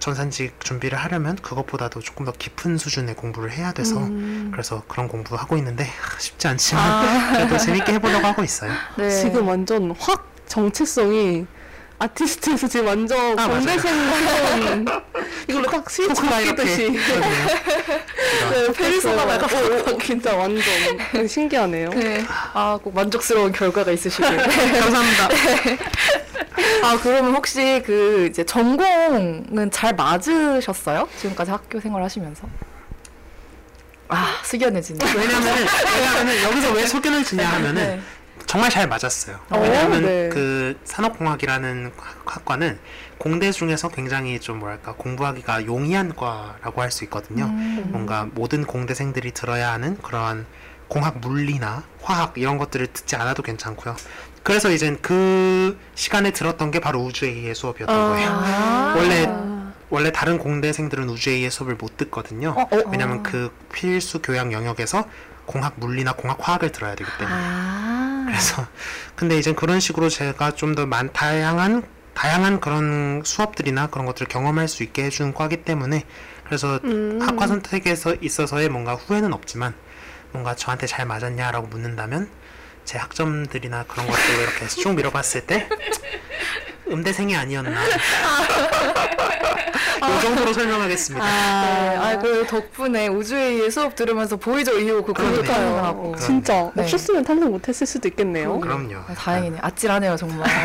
전산직 준비를 하려면 그것보다도 조금 더 깊은 수준의 공부를 해야 돼서 음. 그래서 그런 공부 하고 있는데 하, 쉽지 않지만 그래도 재밌게 해보려고 하고 있어요. 네. 지금 완전 확 정체성이 아티스트에서 지금 완전 아. 공대생 이걸로 딱 스위치 바뀌듯이. 네, 페르소나가 약간 오, 오, 진짜 완전 신기하네요. 네. 아, 꼭 만족스러운 결과가 있으시길. 감사합니다. 아, 그러면 혹시 그 이제 전공은 잘 맞으셨어요? 지금까지 학교 생활 하시면서? 아, 숙연해지네. 왜냐면은 왜냐면은 여기서 왜 주냐 하면은 네. 정말 잘 맞았어요. 어, 왜냐하면 네. 그 산업공학이라는 학과는 공대 중에서 굉장히 좀 뭐랄까 공부하기가 용이한 과라고 할 수 있거든요. 음. 뭔가 모든 공대생들이 들어야 하는 그러한 공학 물리나 화학 이런 것들을 듣지 않아도 괜찮고요. 그래서 이젠 그 시간에 들었던 게 바로 우주AE의 수업이었던 거예요. 아. 원래 원래 다른 공대생들은 우주AE의 수업을 못 듣거든요. 어, 어, 왜냐면 어. 그 필수 교양 영역에서 공학 물리나 공학 화학을 들어야 되기 때문에. 아. 그래서 근데 이제 그런 식으로 제가 좀 더 많 다양한 다양한 그런 수업들이나 그런 것들을 경험할 수 있게 해주는 과기 때문에 그래서 음. 학과 선택에서 있어서의 뭔가 후회는 없지만 뭔가 저한테 잘 맞았냐라고 묻는다면 제 학점들이나 그런 것들을 이렇게 쭉 밀어봤을 때 음대생이 아니었나. 이 정도로 설명하겠습니다. 네, 아, 그 덕분에 우주의 수업 들으면서 보이죠 이후 그 그러네요. 공부하고. 그러네. 진짜 네. 없었으면 탄생 못했을 수도 있겠네요. 그럼요. 아, 다행이네. 아찔하네요 정말.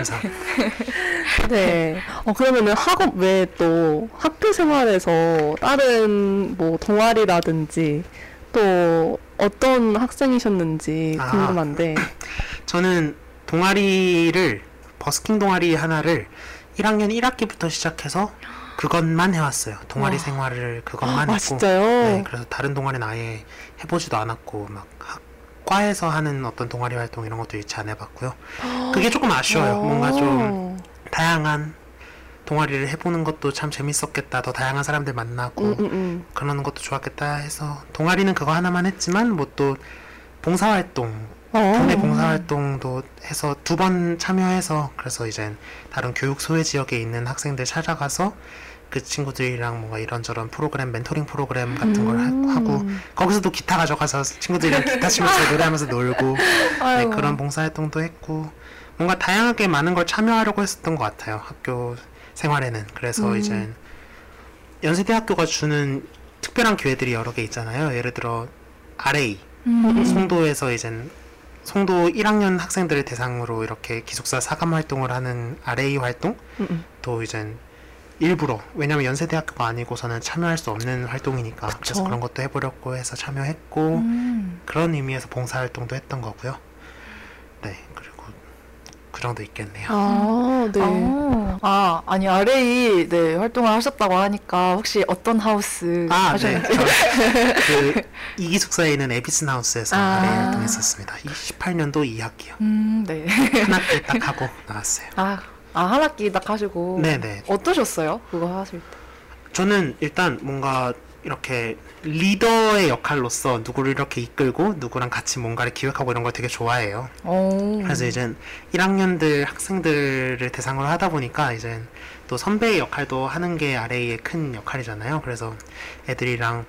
네. 어, 그러면은 학업 외에 또 학교 생활에서 다른 뭐 동아리라든지 또 어떤 학생이셨는지 아. 궁금한데. 저는 동아리를 버스킹 동아리 하나를 1학년 1학기부터 시작해서 그것만 해왔어요. 동아리 와. 생활을 그것만 아, 했고. 네, 그래서 다른 동아리는 아예 해보지도 않았고 막 학과에서 하는 어떤 동아리 활동 이런 것도 일치 안 해봤고요. 그게 조금 아쉬워요. 뭔가 좀 다양한 동아리를 해보는 것도 참 재밌었겠다. 더 다양한 사람들 만나고 음, 음, 음. 그러는 것도 좋았겠다 해서 동아리는 그거 하나만 했지만 뭐 또 봉사활동 어. 국내 봉사활동도 해서 두 번 참여해서 그래서 이제 다른 교육 소외 지역에 있는 학생들 찾아가서 그 친구들이랑 뭔가 이런저런 프로그램 멘토링 프로그램 같은 걸 음. 하, 고 거기서도 기타 가져가서 친구들이랑 기타 치면서 노래하면서 놀고 네. 그런 봉사활동도 했고 뭔가 다양하게 많은 걸 참여하려고 했었던 것 같아요 학교 생활에는 그래서 음. 이제 연세대학교가 주는 특별한 기회들이 여러 개 있잖아요 예를 들어 RA 음. 송도에서 이제 송도 1학년 학생들을 대상으로 이렇게 기숙사 사감 활동을 하는 RA 활동 음, 음. 또 이제 일부러 왜냐면 연세대학교가 아니고서는 참여할 수 없는 활동이니까 그래서 그쵸. 그런 것도 해보려고 해서 참여했고 음. 그런 의미에서 봉사활동도 했던 거고요. 네 그 정도 있겠네요. 아, 네. 아, 아, 아니 RA 네 활동을 하셨다고 하니까 혹시 어떤 하우스 아, 네. 하셨는지 그 이기숙사에 있는 에비슨 하우스에서 아. RA 활동했었습니다. 18년도 2학기요. 음, 네. 한 학기 딱 하고 나왔어요. 아, 아, 한 학기 딱 하시고. 네네. 어떠셨어요? 그거 하실 때? 저는 일단 뭔가 이렇게 리더의 역할로서 누구를 이렇게 이끌고 누구랑 같이 뭔가를 기획하고 이런 걸 되게 좋아해요. 오. 그래서 이제 1학년들 학생들을 대상으로 하다 보니까 이제 또 선배의 역할도 하는 게 RA의 큰 역할이잖아요. 그래서 애들이랑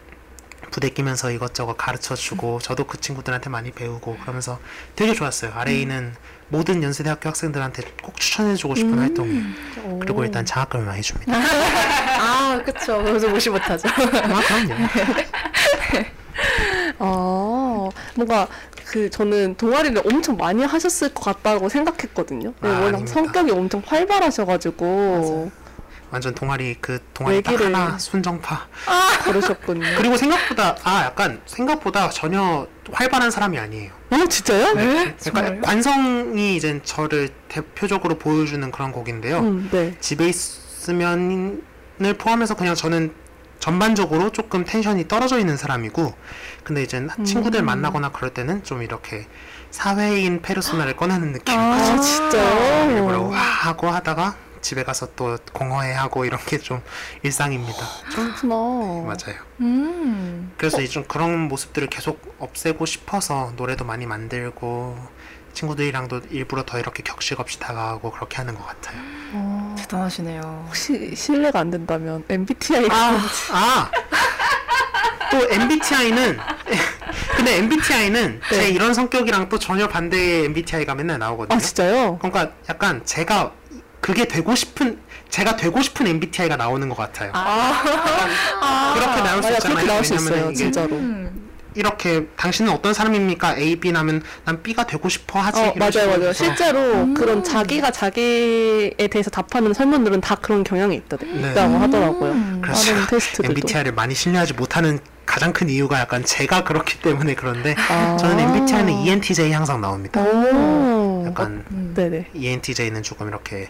부대 끼면서 이것저것 가르쳐 주고 저도 그 친구들한테 많이 배우고 그러면서 되게 좋았어요. RA는 모든 연세대학교 학생들한테 꼭 추천해 주고 싶은 활동이에요. 오. 그리고 일단 장학금을 많이 줍니다. 아, 그쵸. 그래서 무시 못하죠. 아, 그럼요. 아, 뭔가 그 저는 동아리를 엄청 많이 하셨을 것 같다고 생각했거든요. 네, 아, 워낙 아닙니다. 성격이 엄청 활발하셔가지고 완전 동아리 그 동아리 딱 외기를- 하나 순정파. 그러셨군요. 그리고 생각보다 아 약간 생각보다 전혀 활발한 사람이 아니에요. 어, 진짜요? 네? 그러니까 관성이 이제 저를 대표적으로 보여주는 그런 곡인데요. 음, 네. 집에 있으면 을 포함해서 그냥 저는 전반적으로 조금 텐션이 떨어져 있는 사람이고, 근데 이제 친구들 만나거나 그럴 때는 좀 이렇게 사회인 페르소나를 꺼내는 느낌. 아, 일부러 진짜요? 와 하고 하다가 집에 가서 또 공허해 하고 이런 게 좀 일상입니다. 그렇구나. 맞아요. 음. 그래서 이제 좀 그런 모습들을 계속 없애고 싶어서 노래도 많이 만들고 친구들이랑도 일부러 더 이렇게 격식 없이 다가가고 그렇게 하는 것 같아요. 어, 대단하시네요. 혹시 실례가 안 된다면 MBTI 아! 또 MBTI는 근데 MBTI는 네. 제 이런 성격이랑 또 전혀 반대의 MBTI가 맨날 나오거든요. 아, 진짜요? 그러니까 약간 제가 그게 되고 싶은 제가 되고 싶은 MBTI가 나오는 것 같아요. 그렇게 나올 수 맞아, 있잖아요. 그렇게 나올 수 있어요, 이게 진짜로. 음. 이렇게 당신은 어떤 사람입니까? A, B 나면 난 B가 되고 싶어 하지. 어, 맞아요, 맞아요. 실제로 음. 그런 자기가 자기에 대해서 답하는 설문들은 다 그런 경향이 있다, 네. 있다고 하더라고요. 음. 다른 테스트들도. MBTI를 많이 신뢰하지 못하는 가장 큰 이유가 약간 제가 그렇기 때문에 그런데 아. 저는 MBTI는 ENTJ 항상 나옵니다. 오. 약간 음. 네네. ENTJ는 조금 이렇게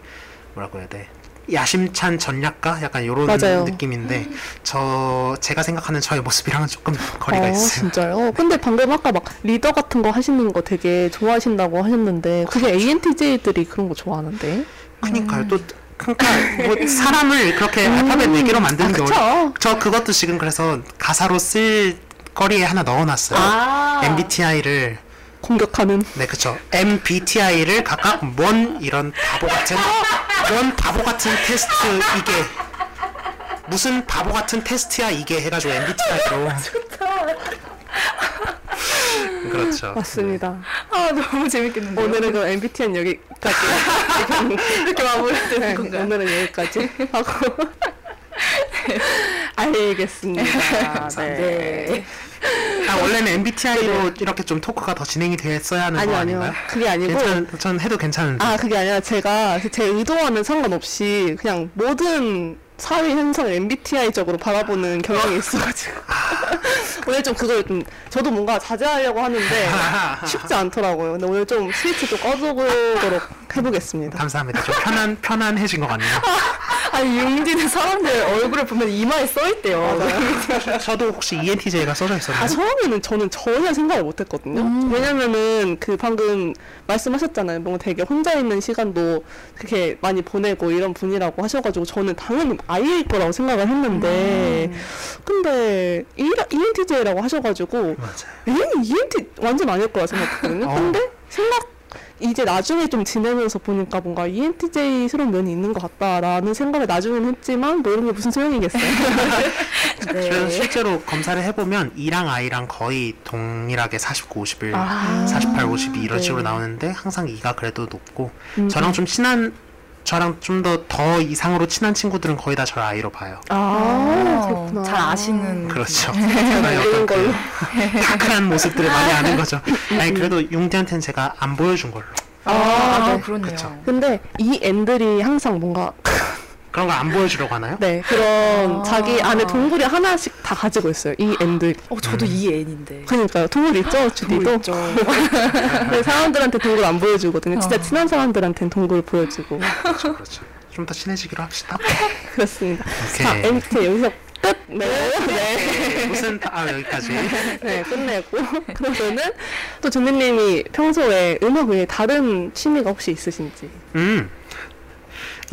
뭐라고 해야 돼? 야심찬 전략가 약간 요런 맞아요. 느낌인데 저 제가 생각하는 저의 모습이랑은 조금 거리가 어, 있어요. 진짜요? 근데 방금 아까 막 리더 같은 거 하시는 거 되게 좋아하신다고 하셨는데 그게 ANTJ들이 그런 거 좋아하는데. 그러니까요. 또 그러니까 뭐 사람을 그렇게 알파벳 네 개로 만드는 아, 게 그쵸. 어려. 저 그것도 지금 그래서 가사로 쓸 거리에 하나 넣어놨어요. 아. MBTI를 공격하는. 네 그쵸 MBTI를 각각 뭔 이런 바보 같은 뭔 바보 같은 테스트 이게. 무슨 바보 같은 테스트야 이게 해가지고 MBTI로. 그렇죠. 맞습니다. 아 너무 재밌겠는데요. 오늘은 그럼 MBTI는 여기까지. 이렇게 마무리되는 네, 건가요? 오늘은 여기까지 하고 알겠습니다. 네. 아, 원래는 MBTI로 이렇게 좀 토크가 더 진행이 됐어야 하는 아니요 거 아니요 아닌가요? 그게 아니고 괜찮, 전 해도 괜찮은데. 아 그게 아니라 제가 제 의도와는 상관없이 그냥 모든 사회 현상을 MBTI적으로 바라보는 경향이 있어가지고 오늘 좀 그걸 좀 저도 뭔가 자제하려고 하는데 쉽지 않더라고요. 근데 오늘 좀 스위치 좀 꺼주도록 해보겠습니다. 감사합니다. 좀 편안 편안해진 것 같네요. 아니 융디는 사람들 얼굴을 보면 이마에 써 있대요. 저도 혹시 ENTJ가 써져 있었나요? 아 처음에는 저는 전혀 생각을 못했거든요. 왜냐면은 그 방금 말씀하셨잖아요. 뭔가 되게 혼자 있는 시간도 그렇게 많이 보내고 이런 분이라고 하셔가지고 저는 당연히 아이일 거라고 생각을 했는데 근데 E ENTJ라고 하셔가지고 맞아요. 에 ENT 완전 아닐 거라 생각했거든요. 어. 근데 생각 이제 나중에 좀 지내면서 보니까 뭔가 ENTJ스러운 면이 있는 것 같다라는 생각을 나중에는 했지만 뭐 이런 게 무슨 소용이겠어요. 네. 실제로 검사를 해보면 E랑 I랑 거의 동일하게 49, 51, 아. 48, 52 이런 네. 식으로 나오는데 항상 E가 그래도 높고 음. 저랑 좀 친한 저랑 좀 더 더 이상으로 친한 친구들은 거의 다 저를 I로 봐요. 아, 그렇구나. 잘 아시는 그렇죠. 잘 모르는 걸로. 다크한 모습들을 많이 아는 거죠. 아니 그래도 용디한테는 제가 안 보여준 걸로 아, 아, 네. 그렇네요. 그쵸. 근데 이 앤들이 항상 뭔가 그런 걸안 보여주려고 하나요? 네 그런 아. 자기 안에 동물이 하나씩 다 가지고 있어요. 이 앤들. 어 저도 이 애인인데. 그러니까요. 동물 있죠, 주디도. 있죠. 근데 사람들한테 동굴 안 보여주거든요. 진짜 어. 친한 사람들한테는 동굴 보여주고. 그렇죠, 그렇죠. 좀 더 친해지기로 합시다. 그렇습니다. 오케이. 자, MBTI 여기서 끝. 네. 네. 무슨 타- 아 여기까지. 네, 끝내고. 그러면은 또 준비님이 평소에 음악 외에 다른 취미가 혹시 있으신지? 음.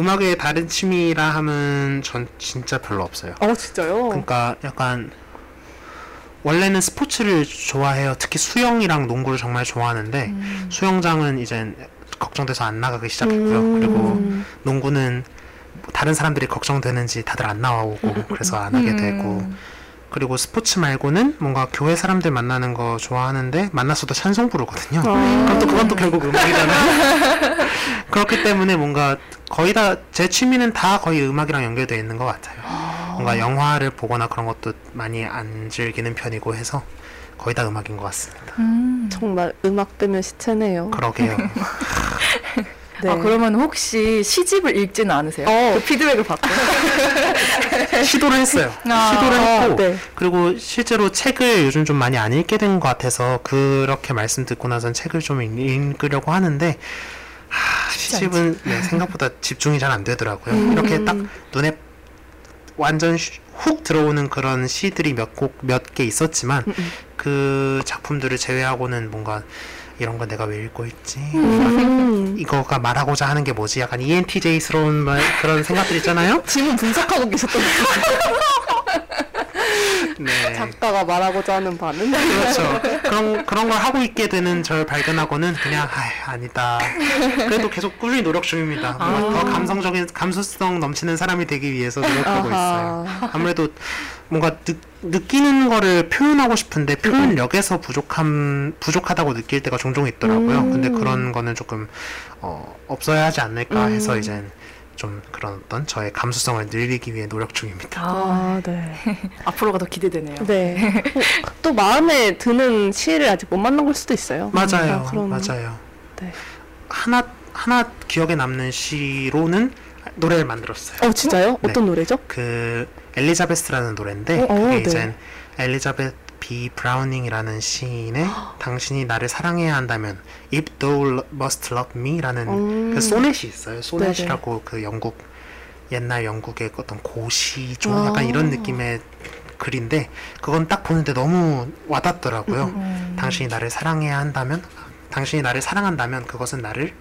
음악 외에 다른 취미라 하면 전 진짜 별로 없어요. 어, 진짜요? 그러니까 약간 원래는 스포츠를 좋아해요. 특히 수영이랑 농구를 정말 좋아하는데 수영장은 이제 걱정돼서 안 나가기 시작했고요. 음. 그리고 농구는 뭐 다른 사람들이 걱정되는지 다들 안 나오고 그래서 안 하게 되고 그리고 스포츠 말고는 뭔가 교회 사람들 만나는 거 좋아하는데 만났어도 찬송 부르거든요. 아. 그럼 또 그건 또 결국 음악이잖아요. 그렇기 때문에 뭔가 거의 다 제 취미는 다 거의 음악이랑 연결되어 있는 것 같아요. 뭔가 영화를 보거나 그런 것도 많이 안 즐기는 편이고 해서 거의 다 음악인 것 같습니다. 음. 정말 음악 빼면 시체네요. 그러게요. 네. 아 그러면 혹시 시집을 읽지는 않으세요? 어. 그 피드백을 받고. 시도를 했어요. 아, 시도를 했고 네. 그리고 실제로 책을 요즘 좀 많이 안 읽게 된 것 같아서 그렇게 말씀 듣고 나선 책을 좀 읽- 읽으려고 하는데 하, 시집은 네, 생각보다 집중이 잘 안 되더라고요. 음. 이렇게 딱 눈에 완전 쉬- 훅 들어오는 그런 시들이 몇 곡 몇 개 있었지만 음. 그 작품들을 제외하고는 뭔가 이런 거 내가 왜 읽고 있지? 음. 이거가 말하고자 하는 게 뭐지? 약간 ENTJ스러운 말, 그런 생각들 있잖아요. 지문 분석하고 계셨던 네. 작가가 말하고자 하는 바는 그렇죠. 그런 그런 걸 하고 있게 되는 저를 발견하고는 그냥 아 아니다. 그래도 계속 꾸준히 노력 중입니다. 뭔가 더 감성적인 감수성 넘치는 사람이 되기 위해서 노력하고 아하. 있어요. 아무래도 뭔가 느, 느끼는 거를 표현하고 싶은데 표현력에서 부족함 부족하다고 느낄 때가 종종 있더라고요. 음. 근데 그런 거는 조금 어, 없어야 하지 않을까 해서 음. 이제 좀 그런 어떤 저의 감수성을 늘리기 위해 노력 중입니다. 아, 아, 네. 앞으로가 더 기대되네요. 네. 어, 또 마음에 드는 시를 아직 못 만난 걸 수도 있어요. 맞아요, 아, 그럼- 맞아요. 네. 하나 하나 기억에 남는 시로는 노래를 만들었어요. 어, 진짜요? 네. 어떤 노래죠? 그 엘리자베스라는 노래인데 어, 어, 그게 네. 이제 엘리자베트 B 브라우닝이라는 시인의 당신이 나를 사랑해야 한다면 If thou must love me라는 음. 그 소넷이 있어요. 소넷이라고 그 영국 옛날 영국의 어떤 고시종 아. 약간 이런 느낌의 글인데 그건 딱 보는데 너무 와닿더라고요. 음. 당신이 나를 사랑해야 한다면 당신이 나를 사랑한다면 그것은 나를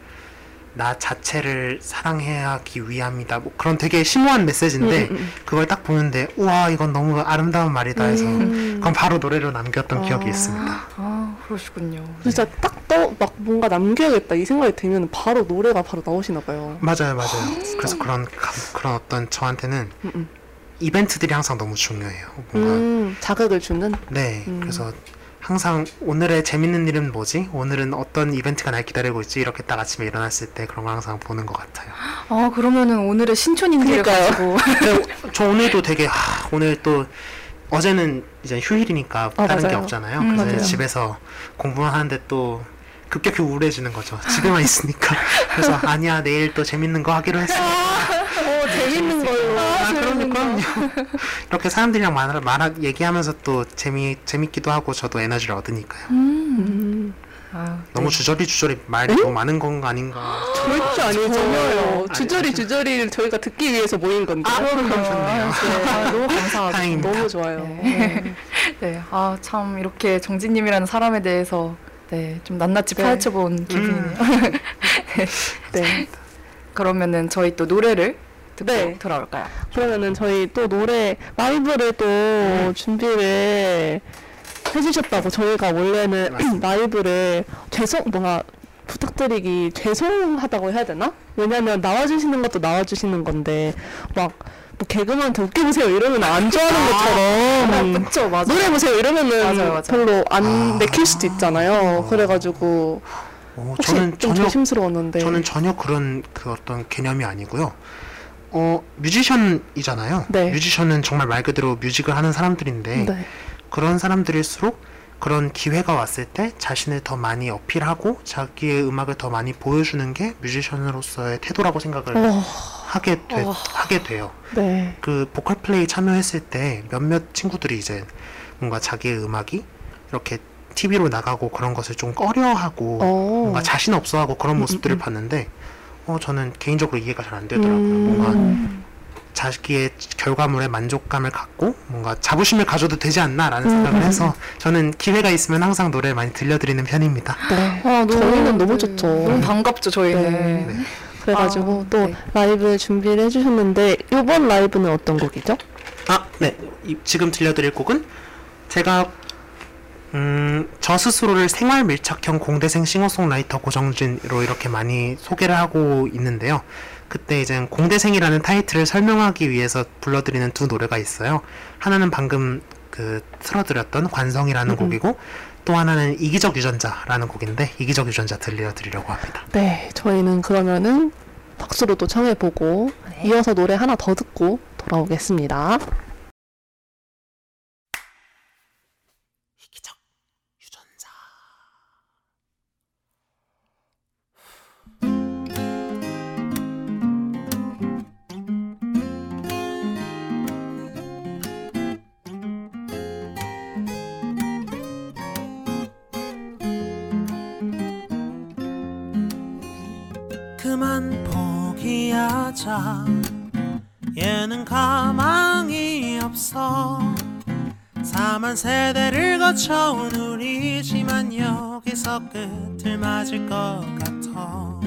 나 자체를 사랑해야 하기 위함이다. 뭐 그런 되게 심오한 메시지인데 음, 음, 음. 그걸 딱 보는데 우와 이건 너무 아름다운 말이다 해서 음. 그건 바로 노래로 남겼던 기억이 아. 있습니다. 아 그러시군요. 진짜 딱떠막 뭔가 남겨야겠다 이 생각이 들면 바로 노래가 바로 나오시나 봐요. 맞아요, 맞아요. 그래서 그런 감- 그런 어떤 저한테는 음, 음. 이벤트들이 항상 너무 중요해요. 뭔가 음, 자극을 주는. 네, 음. 그래서 항상 오늘의 재밌는 일은 뭐지? 오늘은 어떤 이벤트가 날 기다리고 있지? 이렇게 딱 아침에 일어났을 때 그런 걸 항상 보는 것 같아요. 아 그러면은 오늘의 그러니까요. 가지고 저 오늘도 되게 아, 오늘 또 어제는 이제 휴일이니까 아, 다른 게 맞아요. 없잖아요. 음, 그래서 맞아요. 집에서 공부만 하는데 또 급격히 우울해지는 거죠. 집에만 있으니까. 그래서 아니야 내일 또 재밌는 거 하기로 했어. 어, 재밌는 걸로. 아, 그럼요, 그럼요. 이렇게 사람들이랑 말, 말 얘기하면서 또 재미 재밌기도 하고 저도 에너지를 얻으니까요. 음, 아, 너무 주저리 주저리 말이 너무 많은 건 아닌가. 절대 아니에요. 전혀요. 아니, 주저리 아니. 주저리를 저희가 듣기 위해서 모인 건데. 아, 그럼 좋네요. 아, 너무 감사하고 다행입니다. 너무 좋아요. 네. 네, 아 참 이렇게 정진님이라는 사람에 대해서 네, 좀 낱낱이 네. 파헤쳐본 기분이네요. 네. 그러면은 저희 또 노래를 듣고 네. 돌아올까요? 그러면은 저희 또 노래 라이브를 또 준비를 해주셨다고 저희가 원래는 맞습니다. 라이브를 죄송 뭔가 부탁드리기 죄송하다고 해야 되나? 왜냐면 나와주시는 것도 나와주시는 건데 막 뭐 개그맨한테 웃겨보세요 이러면 안 좋아하는 것처럼 그쵸, 맞아. 노래 보세요 이러면은 맞아요, 맞아요. 별로 안 아. 내킬 수도 있잖아요. 그래가지고 오, 혹시 저는 좀 전혀 조심스러웠는데 저는 전혀 그런 그 어떤 개념이 아니고요. 어 뮤지션이잖아요. 네. 뮤지션은 정말 말 그대로 뮤직을 하는 사람들인데 네. 그런 사람들일수록 그런 기회가 왔을 때 자신을 더 많이 어필하고 자기의 음악을 더 많이 보여주는 게 뮤지션으로서의 태도라고 생각을 어, 하게 돼, 어. 하게 돼요. 네. 그 보컬 플레이 참여했을 때 몇몇 친구들이 이제 뭔가 자기의 음악이 이렇게 TV로 나가고 그런 것을 좀 꺼려하고 어. 뭔가 자신 없어하고 그런 음, 모습들을 음. 봤는데 어 저는 개인적으로 이해가 잘 안 되더라고요. 음. 뭔가 자기의 결과물에 만족감을 갖고 뭔가 자부심을 가져도 되지 않나라는 음, 생각을 음, 해서 저는 기회가 있으면 항상 노래를 많이 들려드리는 편입니다. 네. 아, 너무- 저희는 너무 네. 좋죠. 너무 반갑죠, 저희는. 네. 네. 그래가지고 아, 또 네. 라이브 준비를 해주셨는데 이번 라이브는 어떤 곡이죠? 아, 네. 이- 지금 들려드릴 곡은 제가 음, 저 스스로를 생활 밀착형 공대생 싱어송라이터 고정진으로 이렇게 많이 소개를 하고 있는데요. 그때 이제 공대생이라는 타이틀을 설명하기 위해서 불러드리는 두 노래가 있어요. 하나는 방금 그 틀어드렸던 관성이라는 음. 곡이고 또 하나는 이기적 유전자라는 곡인데 이기적 유전자 들려드리려고 합니다. 네, 저희는 그러면은 박수로 또 청해보고 네. 이어서 노래 하나 더 듣고 돌아오겠습니다. 하자. 얘는 가망이 없어. 사만 세대를 거쳐 온 우리지만 여기서 끝을 맞을 것 같아.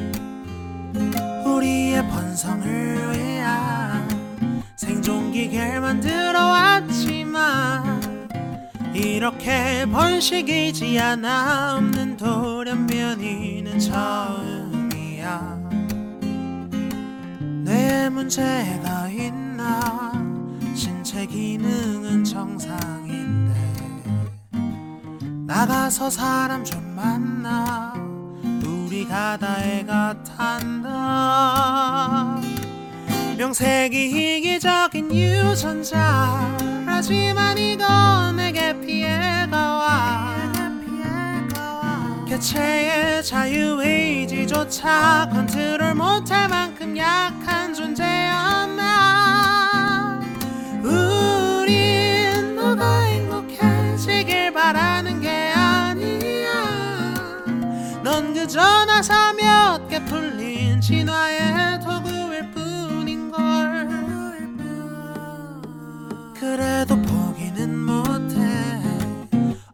우리의 번성을 위한 생존기계를 만들어 왔지만 이렇게 번식이지 않아 없는 돌연변이는 처음이야 뇌에 문제가 있나? 신체 기능은 정상인데. 나가서 사람 좀 만나. 우리 가 다 애가 탄다. 명색이 이기적인 유전자. 하지만 이건 내게 피해가 와 개체의 자유의지조차 컨트롤 못할 만큼 약한 존재였나? 우린 너가 행복해지길 바라는 게 아니야. 넌 그저 나사 몇 개 풀린 진화의 도구일 뿐인걸. 그래도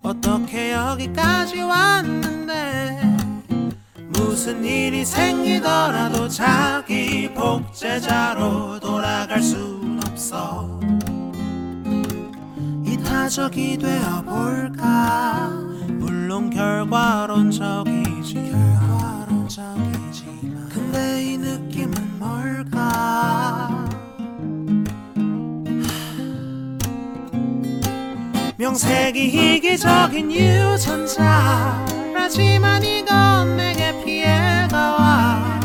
어떻게 여기까지 왔는데? 무슨 일이 생기더라도 자기 복제자로 돌아갈 순 없어. 이타적이 되어볼까? 물론 결과론적이지. 결과론적이지만. 근데 이 느낌은 뭘까 명색이 이기적인 유전자라지만 이건 내게 피해가 와.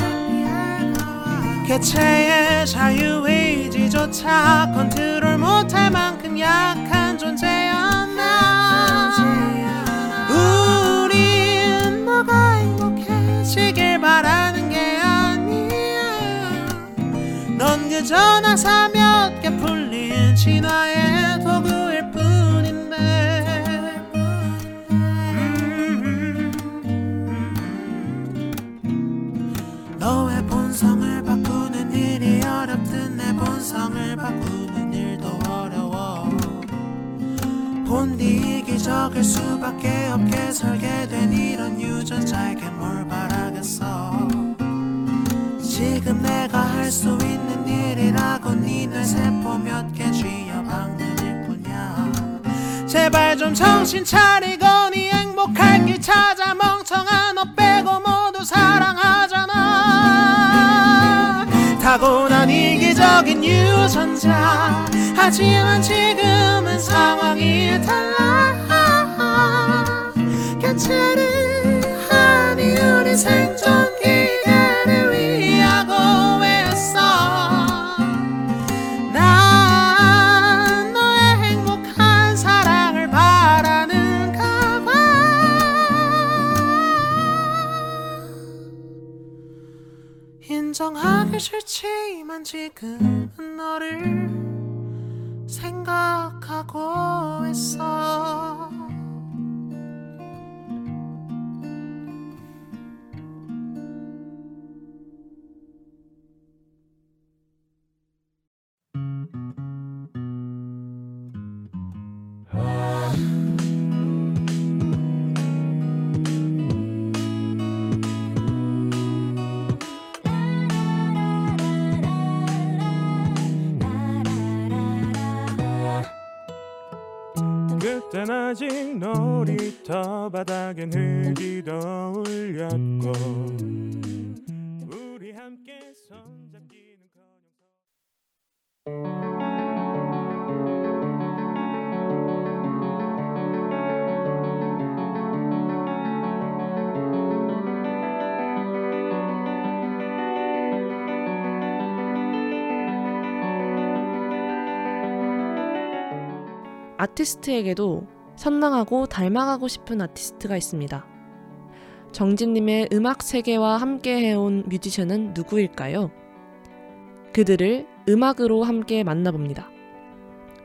개체의 자유의지조차 컨트롤 못할 만큼 약한 존재였나. 우린 너가 행복해지길 바라는 게 아니야. 넌 그저 나사 몇개 풀린 진화의 도구일 내 본성을 바꾸는 일도 어려워. 본디 이기적일 수밖에 없게 설계된 이런 유전자에게 뭘 바라겠어? 지금 내가 할 수 있는 일이라고 니네 세포 몇 개 쥐어박는 일 뿐이야. 제발 좀 정신 차리고 네 행복할 길 찾아 멍청한 너 빼고 모두 사랑하잖아 전자 하지만 지금은 상황이 달라. 개체를 하니 우리 생존 기계를 싫지만 지금은 너를 생각하고 있어 그땐 아직 놀이터 바닥엔 흙이 더 올렸고 아티스트에게도 선망하고 닮아가고 싶은 아티스트가 있습니다. 정진님의 음악 세계와 함께 해온 뮤지션은 누구일까요? 그들을 음악으로 함께 만나봅니다.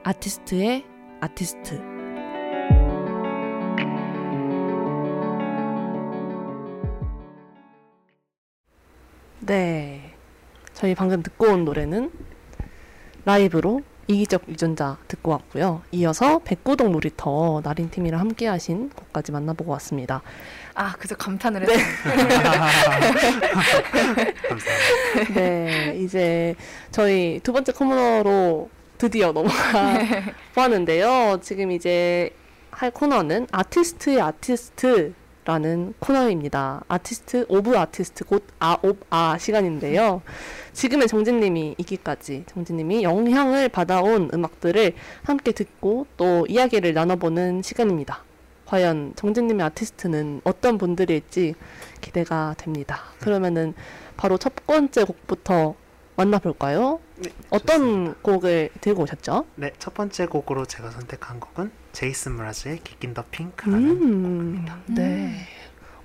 아티스트의 아티스트. 네. 저희 방금 듣고 온 노래는 라이브로 이기적 유전자 듣고 왔고요. 이어서 백구동 놀이터 나린팀이랑 함께 하신 곡까지 만나보고 왔습니다. 아, 그저 감탄을 했어요. 감사합니다. 네, 이제 저희 두 번째 코너로 드디어 넘어가 보았는데요. 지금 이제 할 코너는 아티스트의 아티스트 라는 코너입니다. artist of artist 곧 아옵아 시간인데요. 지금의 정진님이 이기까지 정진님이 영향을 받아온 음악들을 함께 듣고 또 이야기를 나눠보는 시간입니다. 과연 정진님의 아티스트는 어떤 분들일지 기대가 됩니다. 그러면은 바로 첫 번째 곡부터 만나볼까요? 네, 어떤 좋습니다. 곡을 들고 오셨죠? 네, 첫 번째 곡으로 제가 선택한 곡은 제이슨 무라즈의 킥인 더 핑크라는 음, 네.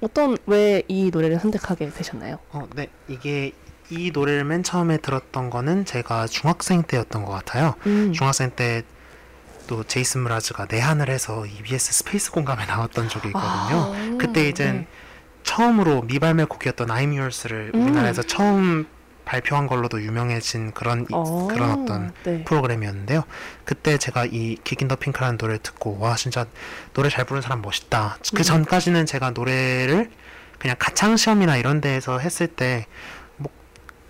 어떤 왜 이 노래를 선택하게 되셨나요? 어, 네. 이게 이 노래를 맨 처음에 들었던 거는 제가 중학생 때였던 것 같아요. 음. 중학생 때 또 제이슨 무라즈가 내한을 해서 EBS 스페이스 공감에 나왔던 적이 있거든요. 아, 그때 이젠 네. 처음으로 미발매 곡이었던 I'm Yours를 음. 우리나라에서 처음 발표한 걸로도 유명해진 그런 이- 어, 그런 어떤 네. 프로그램이었는데요. 그때 제가 이 Geek in the Pink라는 노래를 듣고 와 진짜 노래 잘 부르는 사람 멋있다. 음. 그 전까지는 제가 노래를 그냥 가창 시험이나 이런 데에서 했을 때 뭐,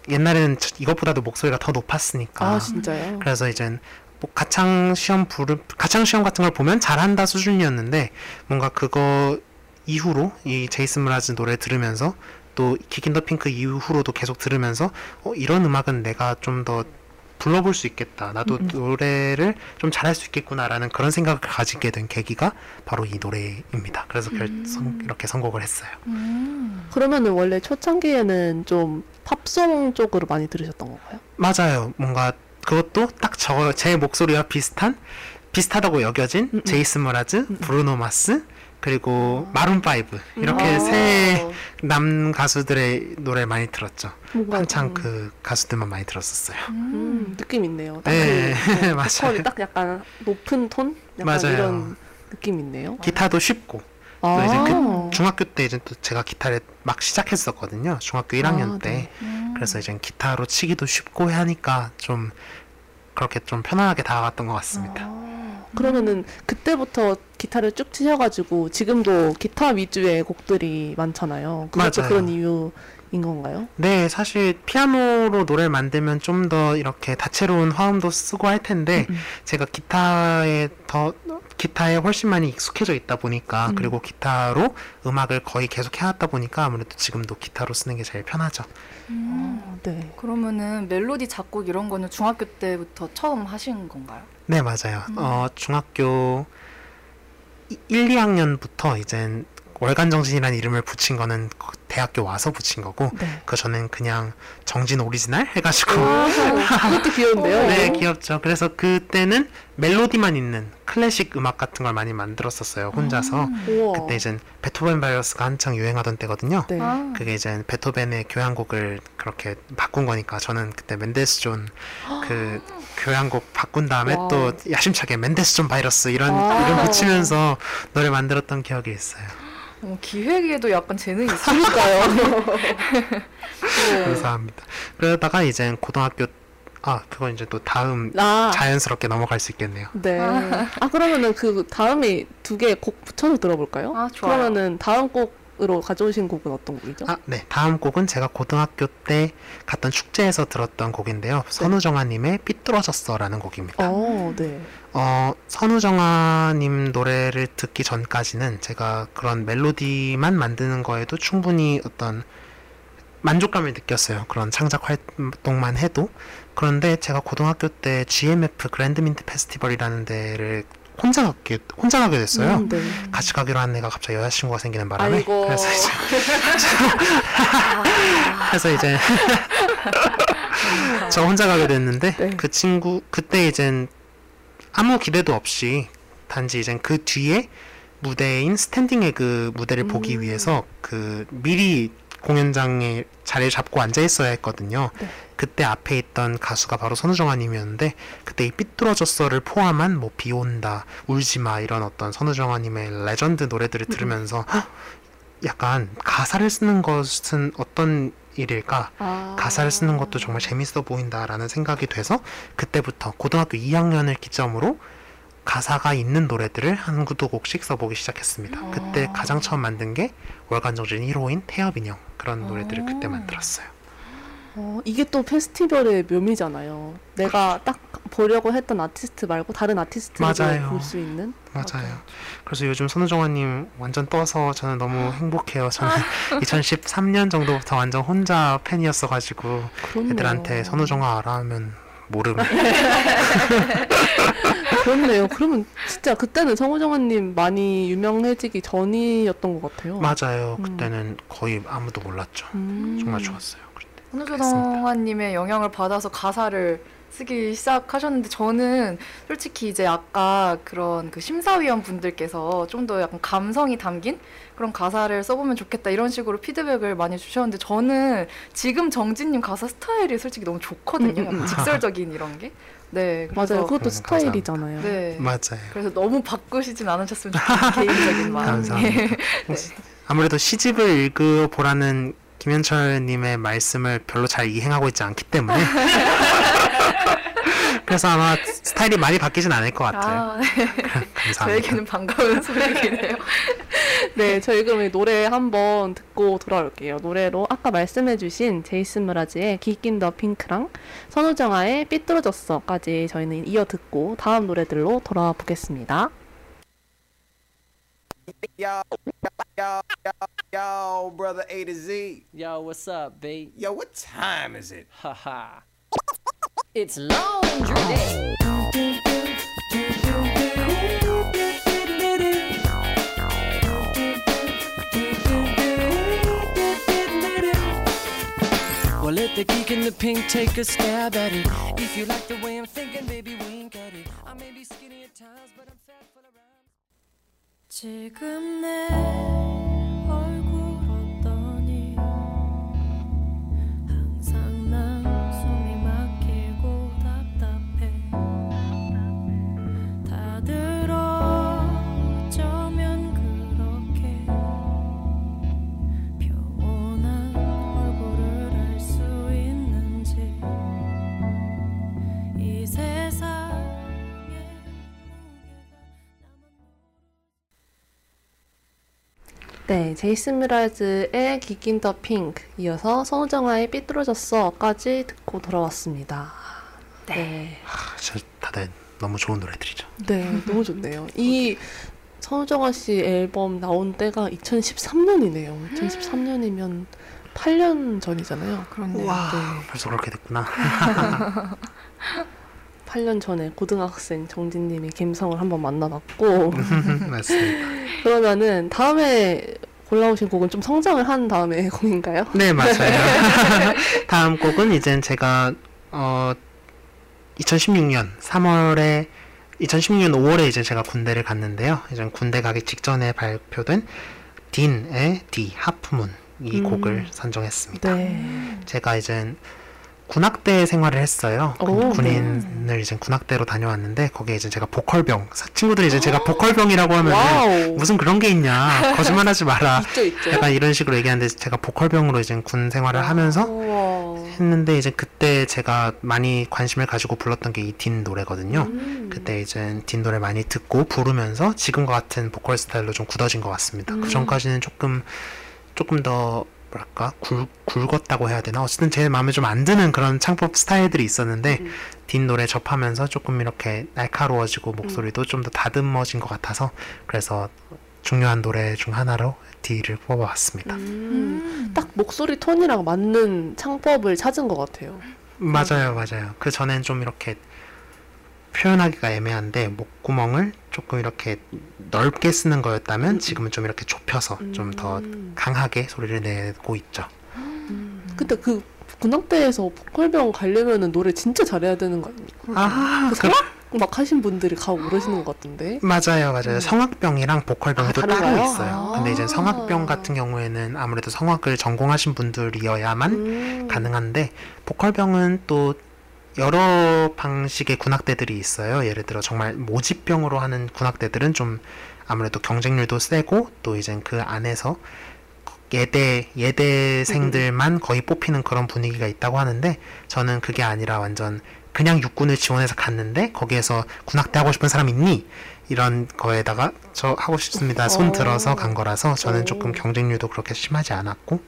옛날에는 저- 이것보다도 목소리가 더 높았으니까 아, 진짜요? 그래서 이젠 뭐 가창 시험 부르 가창 시험 같은 걸 보면 잘한다 수준이었는데 뭔가 그거 이후로 이 제이슨 무라즈 노래 들으면서 또 킥인 더 핑크 이후로도 계속 들으면서 어 이런 음악은 내가 좀 더 불러볼 수 있겠다. 나도 노래를 좀 잘할 수 있겠구나라는 그런 생각을 가지게 된 계기가 바로 이 노래입니다. 그래서 결, 선, 이렇게 선곡을 했어요. 음. 그러면은 원래 초창기에는 좀 팝송 쪽으로 많이 들으셨던 건가요? 맞아요. 뭔가 그것도 딱 저 제 목소리와 비슷한 비슷하다고 여겨진 음, 음. 제이슨 머라즈, 브루노 마스 그리고 마룬 파이브 이렇게 아. 세 남가수들의 노래 많이 들었죠. 한창 음, 그 가수들만 많이 들었었어요. 음, 느낌 있네요. 딱 네, 그, 그 맞아요. 보컬이 딱 약간 높은 톤? 약간 맞아요. 이런 느낌 있네요. 기타도 쉽고 아, 이제 중학교 때 이제 또 제가 기타를 막 시작했었거든요. 중학교 1학년 아, 때. 네. 음. 그래서 이제 기타로 치기도 쉽고 하니까 좀 그렇게 좀 편안하게 다가갔던 것 같습니다. 아, 그러면은 그때부터 기타를 쭉 치셔가지고 지금도 기타 위주의 곡들이 많잖아요. 그것도 맞아요. 그런 이유인 건가요? 네, 사실 피아노로 노래를 만들면 좀 더 이렇게 다채로운 화음도 쓰고 할 텐데 음, 음. 제가 기타에 더 기타에 훨씬 많이 익숙해져 있다 보니까 음. 그리고 기타로 음악을 거의 계속 해왔다 보니까 아무래도 지금도 기타로 쓰는 게 제일 편하죠. 음. 아, 네. 그러면은 멜로디 작곡 이런 거는 중학교 때부터 처음 하신 건가요? 네, 맞아요. 음. 어, 중학교 1, 2학년부터 이젠 월간 정신이라는 이름을 붙인 거는 그 대학교 와서 붙인 거고 네. 그 전엔 그냥 정진 오리지널 해가지고 아, 그것도 귀여운데요. 네, 귀엽죠. 그래서 그때는 멜로디만 있는 클래식 음악 같은 걸 많이 만들었었어요, 혼자서. 우와. 그때 이젠 베토벤 바이러스가 한창 유행하던 때거든요. 네. 아. 그게 이제 베토벤의 교향곡을 그렇게 바꾼 거니까 저는 그때 멘델스존 그 교향곡 바꾼 다음에 와우. 또 야심차게 멘델스존 바이러스 이런 아. 이름 붙이면서 노래 만들었던 기억이 있어요. 어, 기획에도 약간 재능이 있어요. 그러니까요. 네. 감사합니다. 그러다가 이제 고등학교 아 그건 이제 또 다음 아, 자연스럽게 넘어갈 수 있겠네요. 네. 아, 그러면은 그 다음에 두 개 곡 붙여서 들어볼까요? 아, 좋아요. 그러면은 다음 곡 으로 가져오신 곡은 어떤 곡이죠? 아, 네. 다음 곡은 제가 고등학교 때 갔던 축제에서 들었던 곡인데요. 선우정아님의 삐뚤어졌어라는 곡입니다. 어, 네. 어, 선우정아님 노래를 듣기 전까지는 제가 그런 멜로디만 만드는 거에도 충분히 어떤 만족감을 느꼈어요. 그런 창작 활동만 해도. 그런데 제가 고등학교 때 GMF 그랜드민트 페스티벌이라는 데를 혼자 가게, 혼자 가게 됐어요. 음, 네. 같이 가기로 한 애가 갑자기 여자친구가 생기는 바람에 아이고. 그래서 이제 그래서 이제 저 혼자 가게 됐는데 네. 그 친구 그때 이젠 아무 기대도 없이 단지 이젠 그 뒤에 무대인 스탠딩 에그 무대를 보기 음. 위해서 그 미리 공연장에 자리를 잡고 앉아 있어야 했거든요. 네. 그때 앞에 있던 가수가 바로 선우정아님이었는데 그때 이 삐뚤어졌어를 포함한 뭐 비온다, 울지마 이런 어떤 선우정아님의 레전드 노래들을 들으면서 헉, 약간 가사를 쓰는 것은 어떤 일일까? 아. 가사를 쓰는 것도 정말 재밌어 보인다라는 생각이 돼서 그때부터 고등학교 2학년을 기점으로 가사가 있는 노래들을 한 두 곡씩 써보기 시작했습니다. 그때 가장 처음 만든 게 월간정진 1호인 태엽인형 그런 노래들을 그때 만들었어요. 어, 이게 또 페스티벌의 묘미잖아요. 내가 딱 보려고 했던 아티스트 말고 다른 아티스트를 맞아요. 볼수 있는. 맞아요. 그래서 요즘 선우정아님 완전 떠서 저는 너무 행복해요. 저는 2013년 정도부터 완전 혼자 팬이었어가지고 그렇네요. 애들한테 선우정아 알아 하면 모름. 그렇네요. 그러면 진짜 그때는 선우정아님 많이 유명해지기 전이었던 것 같아요. 맞아요. 음. 그때는 거의 아무도 몰랐죠. 음. 정말 좋았어요. 그때. 선우정아님의 영향을 받아서 가사를 쓰기 시작하셨는데 저는 솔직히 이제 아까 그런 그 심사위원 분들께서 좀 더 약간 감성이 담긴 그런 가사를 써보면 좋겠다 이런 식으로 피드백을 많이 주셨는데 저는 지금 정진님 가사 스타일이 솔직히 너무 좋거든요. 음, 음, 음. 직설적인 이런 게. 네. 맞아요. 그것도 음, 스타일이잖아요. 네. 맞아요. 그래서 너무 바꾸시진 않으셨으면 좋겠는 개인적인 마음. 감사합니다. 네. 아무래도 시집을 읽어보라는 김현철님의 말씀을 별로 잘 이행하고 있지 않기 때문에 그래서 아마 스타일이 많이 바뀌진 않을 것 같아요. 아, 네. 감사합니다. 저에게는 반가운 소식이네요. 네, 저희 그럼 이 노래 한번 듣고 돌아올게요. 노래로 아까 말씀해주신 제이슨 브라즈의 기낀 더 핑크랑 선우정아의 삐뚤어졌어까지 저희는 이어 듣고 다음 노래들로 돌아와 보겠습니다. Yo, yo, yo, yo, brother A to Z. Yo, what's up, B? Yo, what time is it? Haha. It's laundry day. Well, let the geek in the pink take a stab at it. If you like the way I'm thinking, baby, wink at it. I may be skinny at times, but I'm fat full of rhymes. 지금 내 네, 제이슨 미라즈의 기긴 더 핑크 이어서 son정아의 삐뚤어졌어까지 듣고 돌아왔습니다. 네. 아, 저 다들 너무 좋은 노래들이죠. 네, 너무 좋네요. 이 선우정아 씨 앨범 나온 때가 2013년이네요. 2013년이면 8년 전이잖아요. 그렇네요. 와, 네. 벌써 그렇게 됐구나. 8년 전에 고등학생 정진님의 감성을 한번 만나봤고 맞습니다. 그러면은 다음에 골라오신 곡은 좀 성장을 한 다음에 곡인가요? 네, 맞아요. 다음 곡은 이제 제가 어 2016년 3월에 2016년 5월에 이제 제가 군대를 갔는데요. 이제 군대 가기 직전에 발표된 딘의 디 하프문 이 음. 곡을 선정했습니다. 네. 제가 이제 군악대 생활을 했어요. 군- 오, 군인을 이제 군악대로 다녀왔는데 거기에 이제 제가 보컬병 사- 친구들이 이제 제가 보컬병이라고 하면. 무슨 그런 게 있냐 거짓말하지 마라 있죠, 있죠. 약간 이런 식으로 얘기하는데 제가 보컬병으로 이제 군 생활을 하면서 우와. 했는데 이제 그때 제가 많이 관심을 가지고 불렀던 게 이 딘 노래거든요. 음. 그때 이제 딘 노래 많이 듣고 부르면서 지금과 같은 보컬 스타일로 좀 굳어진 것 같습니다. 음. 그 전까지는 조금 조금 더 뭐랄까 굵, 굵었다고 해야 되나 어쨌든 제 마음에 좀 안 드는 그런 창법 스타일들이 있었는데 음. 딘 노래 접하면서 조금 이렇게 음. 날카로워지고 목소리도 좀더 다듬어진 것 같아서 그래서 중요한 노래 중 하나로 D를 뽑아봤습니다. 음. 딱 목소리 톤이랑 맞는 창법을 찾은 것 같아요. 맞아요, 맞아요. 그 전엔 좀 이렇게 표현하기가 애매한데 목구멍을 조금 이렇게 넓게 쓰는 거였다면 지금은 좀 이렇게 좁혀서 좀더 음. 강하게 소리를 내고 있죠. 근데 그 군악대에서 보컬병 가려면은 노래 진짜 잘해야 되는 거 아닙니까? 아, 그 그, 성악 막 하신 분들이 가고 그러시는 것 같은데. 맞아요, 맞아요. 성악병이랑 보컬병이 아, 또 따로? 있어요. 아. 근데 이제 성악병 같은 경우에는 아무래도 성악을 전공하신 분들이어야만 음. 가능한데 보컬병은 또 여러 방식의 군악대들이 있어요. 예를 들어 정말 모집병으로 하는 군악대들은 좀 아무래도 경쟁률도 세고 또 이제 그 안에서 예대 예대생들만 거의 뽑히는 그런 분위기가 있다고 하는데 저는 그게 아니라 완전 그냥 육군을 지원해서 갔는데 거기에서 군악대 하고 싶은 사람 있니? 이런 거에다가 저 하고 싶습니다. 손 어. 들어서 간 거라서 저는 오. 조금 경쟁률도 그렇게 심하지 않았고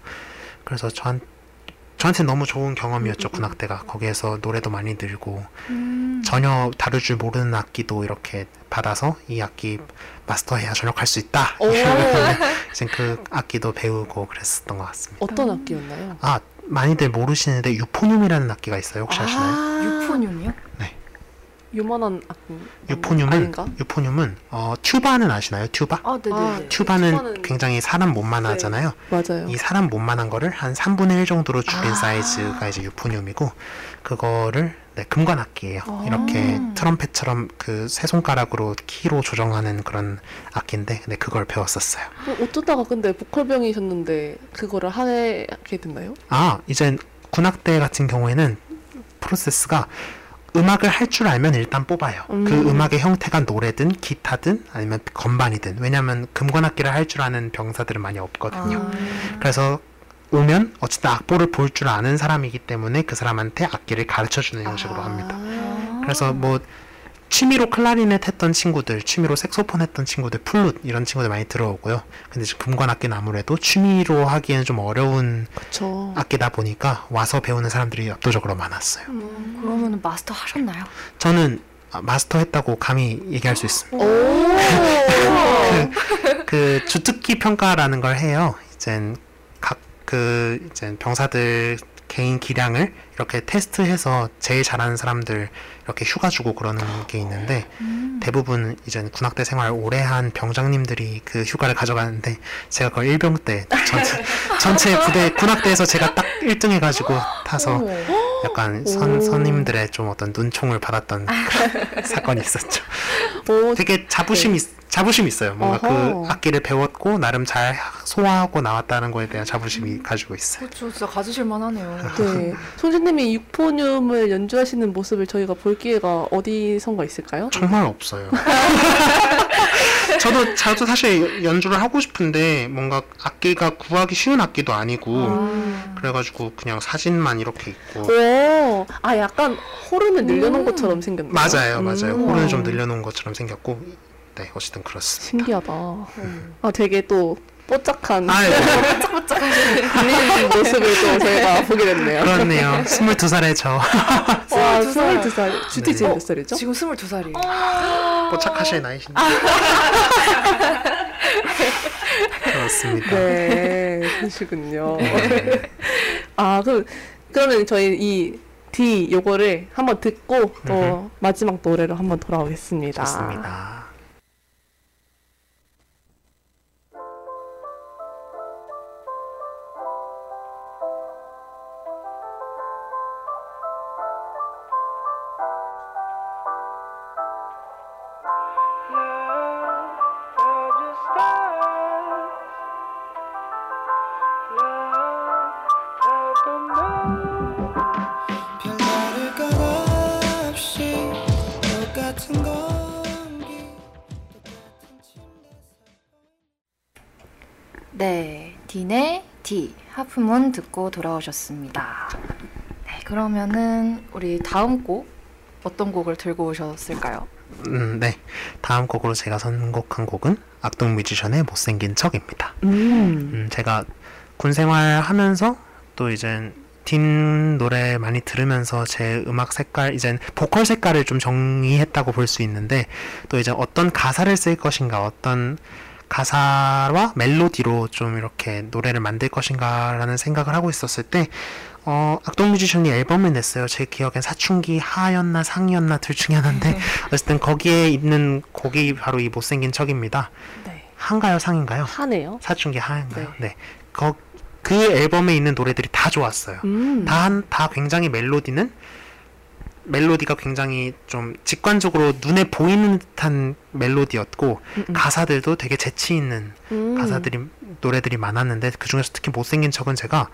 그래서 저한 저한테 너무 좋은 경험이었죠 군악 대가 거기에서 노래도 많이 들고 전혀 다룰 줄 모르는 악기도 이렇게 받아서 이 악기 마스터해야 전역할 수 있다 오. 이제 그 악기도 배우고 그랬었던 것 같습니다 어떤 악기였나요? 아 많이들 모르시는데 유포늄이라는 악기가 있어요 혹시 아 시나요? 유포늄이요? 요만한 악기. 유포늄은 아닌가? 유포늄은 어 튜바는 아시나요 튜바? 아, 네네네. 아, 튜바는 튜바는- 굉장히 사람 몸만 네. 하잖아요 맞아요. 이 사람 몸만한 거를 한 3분의 1 정도로 줄인 아. 사이즈가 이제 유포늄이고 그거를 네, 금관 악기예요. 아. 이렇게 트럼펫처럼 그 세 손가락으로 키로 조정하는 그런 악기인데 근데 그걸 배웠었어요. 어, 어쩌다가 근데 보컬병이셨는데 그거를 하게 됐나요? 아, 이제 군악대 같은 경우에는 프로세스가 음악을 할 줄 알면 일단 뽑아요. 음. 그 음악의 형태가 노래든 기타든 아니면 건반이든 왜냐하면 금관악기를 할 줄 아는 병사들은 많이 없거든요. 아. 그래서 오면 어쨌든 악보를 볼 줄 아는 사람이기 때문에 그 사람한테 악기를 가르쳐 주는 형식으로 합니다. 그래서 뭐 취미로 클라리넷 했던 친구들, 취미로 색소폰 했던 친구들, 플룻 이런 친구들 많이 들어오고요. 근데 이제 금관 악기는 아무래도 취미로 하기에는 좀 어려운 그쵸. 악기다 보니까 와서 배우는 사람들이 압도적으로 많았어요. 음. 그러면 마스터 하셨나요? 저는 아, 마스터 했다고 감히 얘기할 수 있습니다. 오. 그 주특기 평가라는 걸 해요. 이젠 각 그 이제 병사들 개인 기량을 이렇게 테스트해서 제일 잘하는 사람들 이렇게 휴가 주고 그러는 게 있는데 대부분 이제 군악대 생활 오래 한 병장님들이 그 휴가를 가져가는데 제가 그걸 일병 때 전체, 전체 부대 군악대에서 제가 딱 1등 해가지고 타서 약간 선, 오. 선임들의 좀 어떤 눈총을 받았던 그런 사건이 있었죠. 오, 되게 자부심 있, 자부심 있어요. 뭔가 어허. 그 악기를 배웠고 나름 잘 소화하고 나왔다는 거에 대한 자부심이 가지고 있어요. 그렇죠. 진짜 가지실 만하네요. 네. 송진님이 육포늄을 연주하시는 모습을 저희가 볼 기회가 어디선가 있을까요? 정말 없어요. 저도 저도 사실 연주를 하고 싶은데 뭔가 악기가 구하기 쉬운 악기도 아니고 음. 그래가지고 그냥 사진만 이렇게 있고 오, 아 약간 호른을 늘려놓은 것처럼 생겼네요. 맞아요, 맞아요. 음. 호른을 좀 늘려놓은 것처럼 생겼고 네 어쨌든 그렇습니다. 신기하다. 아 되게 또 뽀짝한 아, 네. 분인 모습을 또 저희가 보게 됐네요. 그렇네요. 22살의 저 와, 22살. 주디 네. 지금 몇 살이죠? 지금 22살이에요. 뽀짝하실 나이신데 그렇습니다. 네, 그러시군요. 아, 그럼, 그러면 저희 이 D 요거를 한번 듣고 또. 마지막 노래로 한번 돌아오겠습니다. 좋습니다. 네, 딘의 D 하프문 듣고 돌아오셨습니다. 네, 그러면은 우리 다음 곡 어떤 곡을 들고 오셨을까요? 음, 네. 다음 곡으로 제가 선곡한 곡은 악동 뮤지션의 못생긴 척입니다. 음. 음, 제가 군 생활하면서 또 이제 딘 노래 많이 들으면서 제 음악 색깔 이제 보컬 색깔을 좀 정의했다고 볼 수 있는데 또 이제 어떤 가사를 쓸 것인가 어떤 가사와 멜로디로 좀 이렇게 노래를 만들 것인가라는 생각을 하고 있었을 때 어, 악동 뮤지션이 앨범을 냈어요. 제 기억엔 사춘기 하였나 상이었나 둘 중에 하나인데 어쨌든 거기에 있는 곡이 바로 이 못생긴 척입니다. 네. 한가요 상인가요? 하네요. 사춘기 하인가요? 네. 거, 그 앨범에 있는 노래들이 다 좋았어요. 음. 다, 한- 다 굉장히 멜로디는 멜로디가 굉장히 좀 직관적으로 눈에 보이는 듯한 멜로디였고 음, 음. 가사들도 되게 재치 있는 음. 가사들이 노래들이 많았는데 그 중에서 특히 못생긴 척은 제가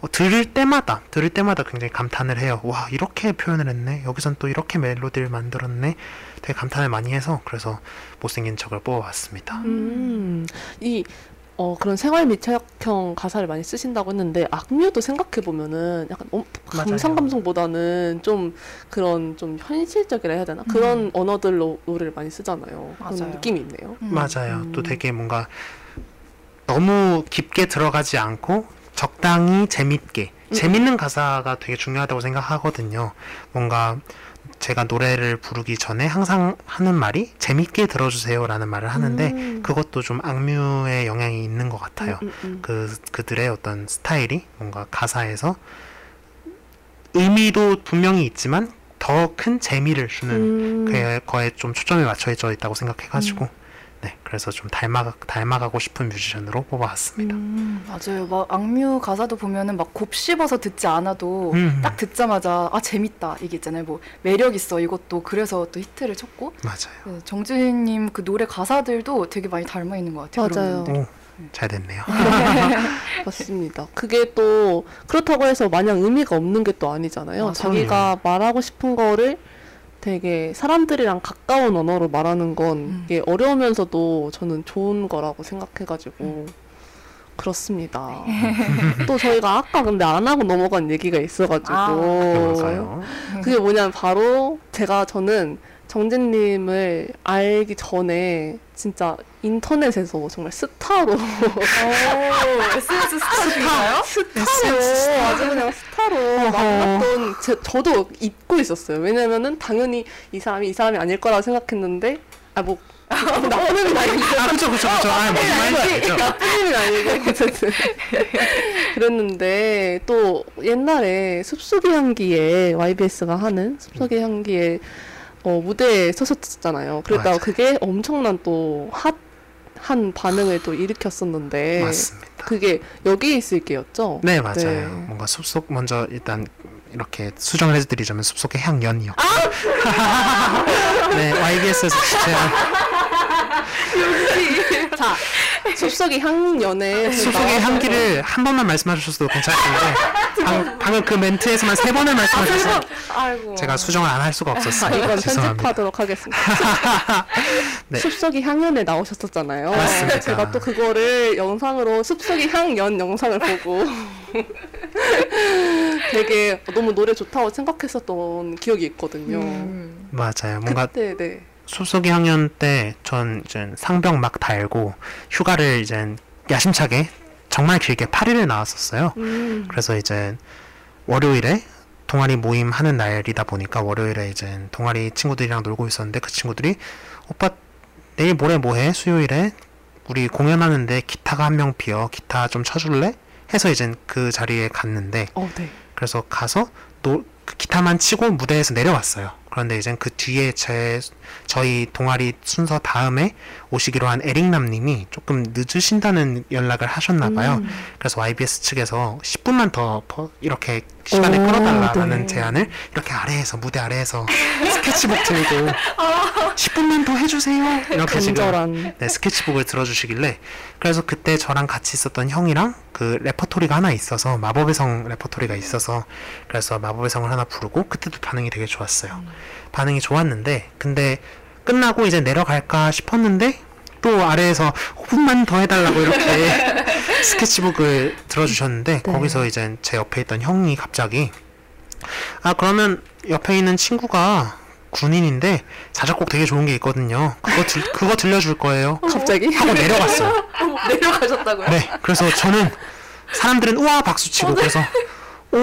어, 들을 때마다 들을 때마다 굉장히 감탄을 해요. 와 이렇게 표현을 했네. 여기선 또 이렇게 멜로디를 만들었네. 되게 감탄을 많이 해서 그래서 못생긴 척을 뽑아봤습니다. 음. 이 어, 그런 생활 밀착형 가사를 많이 쓰신다고 했는데 악뮤도 생각해 보면은 약간 엄- 감상. 감성보다는 좀 그런 좀 현실적이라 해야 되나 그런 언어들로 노래를 많이 쓰잖아요. 그런 맞아요. 느낌이 있네요. 음. 맞아요. 음. 또 되게 뭔가 너무 깊게 들어가지 않고 적당히 재밌게 음. 재밌는 가사가 되게 중요하다고 생각하거든요. 뭔가 제가 노래를 부르기 전에 항상 하는 말이 재밌게 들어주세요라는 말을 하는데 음. 그것도 좀 악뮤의 영향이 있는 것 같아요. 음, 음, 그 그들의 어떤 스타일이 뭔가 가사에서 의미도 분명히 있지만 더 큰 재미를 주는 음. 그 거에 좀 초점이 맞춰져 있다고 생각해가지고 네 그래서 좀 닮아 닮아가고 싶은 뮤지션으로 뽑아왔습니다. 음. 맞아요. 막 악뮤 가사도 보면은 막 곱씹어서 듣지 않아도 음. 딱 듣자마자 아 재밌다 이게 있잖아요. 뭐 매력 있어 이것도 그래서 또 히트를 쳤고 맞아요. 네, 정진님 그 노래 가사들도 되게 많이 닮아 있는 것 같아요. 맞아요. 오 잘 됐네요. 맞습니다. 그게 또 그렇다고 해서 마냥 의미가 없는 게 또 아니잖아요. 맞아요. 자기가 말하고 싶은 거를 되게 사람들이랑 가까운 언어로 말하는 건 음. 이게 어려우면서도 저는 좋은 거라고 생각해가지고 그렇습니다. 또 저희가 아까 근데 안 하고 넘어간 얘기가 있어가지고 아? 그게 뭐냐면 바로 제가 저는 정재님을 알기 전에 진짜 인터넷에서 정말 스타로 SNS 스타인가요? 스타로 아주 그냥 스타로 만났던 제, 저도 잊고 있었어요. 왜냐면은 당연히 이 사람이 이 사람이 아닐 거라고 생각했는데 아뭐 나쁜 아니고 아 그쵸 그쵸 그쵸. 아 무슨 말인지. 나쁜 아니고 어쨌든 그랬는데 또 옛날에 숲속의 향기에 YBS가 하는 숲속의 향기에 어, 무대에 서셨잖아요. 그랬다가 맞아요. 그게 엄청난 또 핫한 반응을 또 일으켰었는데 맞습니다. 그게 여기에 있을 게였죠. 네 맞아요. 네. 뭔가 숲속 먼저 일단 이렇게 수정을 해드리자면 숲속의 향연이요. 아! 네 YBS에서 제가 자, 숲속의 향연에 숲속의 향기를 한 번만 말씀하셨어도 괜찮은데 방, 방금 그 멘트에서만 세 번을 말씀하셔서 아이고 제가 수정을 안 할 수가 아, 없었어요. 이건 죄송합니다. 편집하도록 하겠습니다. 네. 숲속의 향연에 나오셨었잖아요. 맞습니다. 제가 또 그거를 영상으로 숲속의 향연 영상을 보고 되게 너무 노래 좋다고 생각했었던 기억이 있거든요. 음. 맞아요. 뭔가 그때 네. 숲속의 향연 때전 이제 상병 막 달고 휴가를 이제 야심차게 정말 길게 8일을 나왔었어요. 음. 그래서 이제 월요일에 동아리 모임 하는 날이다 보니까 월요일에 이제 동아리 친구들이랑 놀고 있었는데 그 친구들이 오빠 내일 모레 뭐해? 수요일에 우리 공연하는데 기타가 한 명 비어 기타 좀 쳐줄래? 해서 이제 그 자리에 갔는데 어, 네. 그래서 가서 노, 그 기타만 치고 무대에서 내려왔어요. 그런데 이제 그 뒤에 제 저희 동아리 순서 다음에 오시기로 한 에릭남님이 조금 늦으신다는 연락을 하셨나 봐요. 음. 그래서 YBS 측에서 10분만 더 퍼- 이렇게 시간을 오, 끌어달라는 네. 제안을 이렇게 아래에서 무대 아래에서 스케치북 들고 10분만 더 해주세요. 이렇게 지금 간절한 네, 스케치북을 들어주시길래 그래서 그때 저랑 같이 있었던 형이랑 그 레퍼토리가 하나 있어서 마법의 성 레퍼토리가 있어서 그래서 마법의 성을 하나 부르고 그때도 반응이 되게 좋았어요. 반응이 좋았는데 근데 끝나고 이제 내려갈까 싶었는데 또 아래에서 5분만 더 해달라고 이렇게 스케치북을 들어주셨는데 네. 거기서 이제 제 옆에 있던 형이 갑자기 아 그러면 옆에 있는 친구가 군인인데 자작곡 되게 좋은 게 있거든요. 그거 들, 그거 들려줄 거예요. 갑자기 하고 내려갔어요. 내려가셨다고요? 네, 그래서 저는 사람들은 우와 박수 치고 그래서 오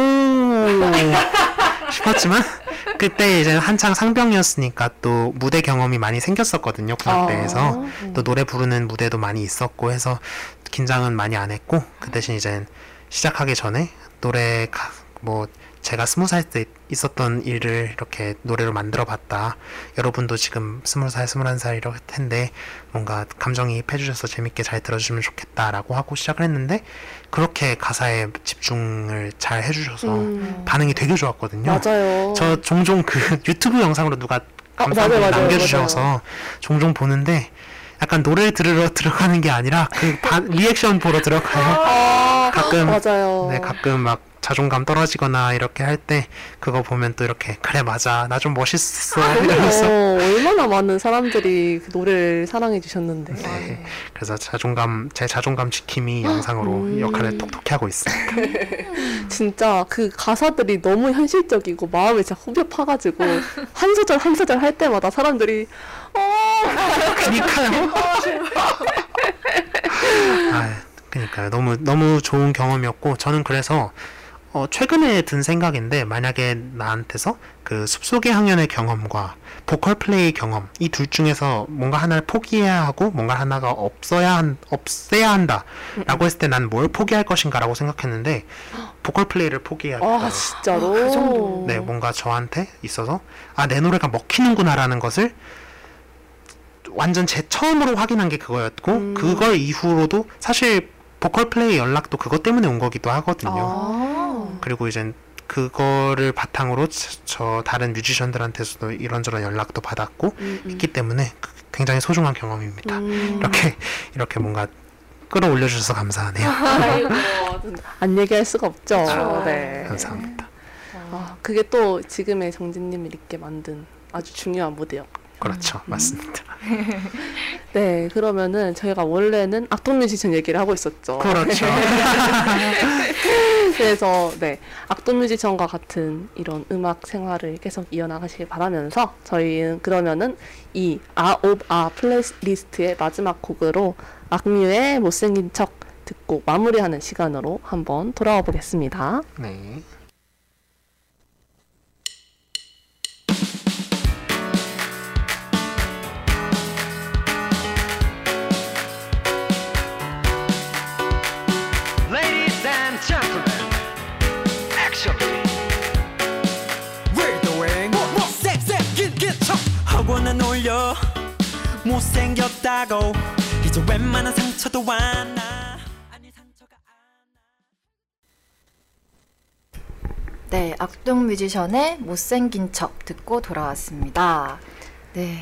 싶었지만 그때 이제 한창 상병이었으니까 또 무대 경험이 많이 생겼었거든요 군악대에서 아. 또 노래 부르는 무대도 많이 있었고 해서 긴장은 많이 안 했고 그 대신 이제 시작하기 전에 노래 가, 뭐 제가 스무 살 때 있었던 일을 이렇게 노래로 만들어 봤다. 여러분도 지금 스물 살, 스물한 살 이럴 텐데 뭔가 감정이입 해 주셔서 재밌게 잘 들어주시면 좋겠다라고 하고 시작을 했는데 그렇게 가사에 집중을 잘 해주셔서 음. 반응이 되게 좋았거든요. 맞아요. 저 종종 그 유튜브 영상으로 누가 아, 맞아요, 맞아요, 남겨주셔서 종종 보는데 약간 노래 들으러 들어가는 게 아니라 그 반- 리액션 보러 들어가요. 아, 가끔 맞아요. 네 가끔 막 자존감 떨어지거나 이렇게 할 때 그거 보면 또 이렇게 그래 맞아 나 좀 멋있어 이러면서 어, 얼마나 많은 사람들이 그 노래를 사랑해 주셨는데. 네, 그래서 자존감 제 자존감 지킴이 영상으로 음. 역할을 톡톡히 하고 있습니다. 진짜 그 가사들이 너무 현실적이고 마음이 진짜 후벼 파가지고 한 소절 한 소절 할 때마다 사람들이 어 그니까요. 아, 그니까요. 너무 너무 좋은 경험이었고 저는 그래서 어, 최근에 든 생각인데 만약에 나한테서 그 숲속의 향연의 경험과 보컬 플레이 경험 이 둘 중에서 뭔가 하나를 포기해야 하고 뭔가 하나가 없어야 한 없애야 한다라고 했을 때 난 뭘 포기할 것인가라고 생각했는데 보컬 플레이를 포기해야겠다. 아 진짜로 그 정도. 네, 뭔가 저한테 있어서 아, 내 노래가 먹히는구나라는 것을 완전 제 처음으로 확인한 게 그거였고 음. 그걸 이후로도 사실 보컬 플레이 연락도 그것 때문에 온 거기도 하거든요. 아. 그리고 이제 그거를 바탕으로 저, 저 다른 뮤지션들한테서도 이런저런 연락도 받았고 음, 음. 있기 때문에 그- 굉장히 소중한 경험입니다. 음. 이렇게 이렇게 뭔가 끌어올려 주셔서 감사하네요. 안 얘기할 수가 없죠. 그쵸. 네. 감사합니다. 아 그게 또 지금의 정진님을 있게 만든 아주 중요한 무대요. 그렇죠. 맞습니다. 네, 그러면은 저희가 원래는 악동 뮤지션 얘기를 하고 있었죠. 그렇죠. 그래서 네 악동 뮤지션과 같은 이런 음악 생활을 계속 이어나가시길 바라면서 저희는 그러면은 이 아옵아 플레이리스트의 마지막 곡으로 악뮤의 못생긴 척 듣고 마무리하는 시간으로 한번 돌아와 보겠습니다. 네. 못생겼다고 이제 웬만한 상처도 안나 네, 악동 뮤지션의 못생긴 척 듣고 돌아왔습니다. 네.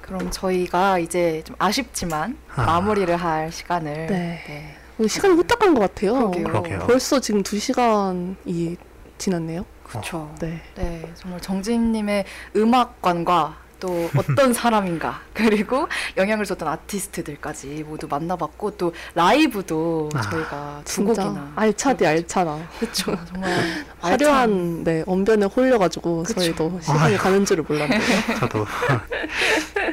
그럼 저희가 이제 좀 아쉽지만 아. 마무리를 할 시간을 네. 네. 오, 시간이 후딱 간 것 같아요. 그러게요. 그러게요. 벌써 지금 두 시간이 지났네요. 그렇죠. 네. 네, 정말 정진님의 음악관과 또 어떤 사람인가 그리고 영향을 줬던 아티스트들까지 모두 만나봤고 또 라이브도 아, 저희가 두 진짜 곡이나 알차디 알차나. 그렇죠 정말 화려한 네 언변에 홀려가지고 그쵸. 저희도 시간이 아유. 가는 줄을 몰랐네요. 저도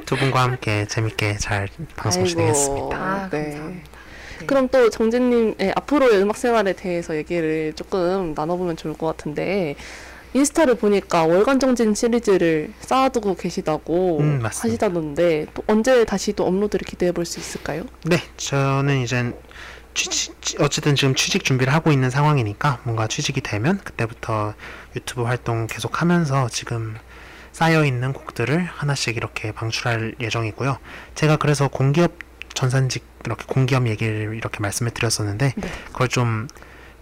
두 분과 함께 재밌게 잘 방송 아이고. 진행했습니다. 아, 네. 감사합니다. 네. 그럼 또 정진님의 앞으로의 음악 생활에 대해서 얘기를 조금 나눠보면 좋을 것 같은데 인스타를 보니까 월간 정진 시리즈를 쌓아두고 계시다고 음. 하시다던데 또 언제 다시 또 업로드를 기대해 볼 수 있을까요? 네, 저는 이젠 취직, 어쨌든 지금 취직 준비를 하고 있는 상황이니까 뭔가 취직이 되면 그때부터 유튜브 활동 계속하면서 지금 쌓여 있는 곡들을 하나씩 이렇게 방출할 예정이고요. 제가 그래서 공기업 전산직 이렇게 공기업 얘기를 이렇게 말씀을 드렸었는데 네. 그걸 좀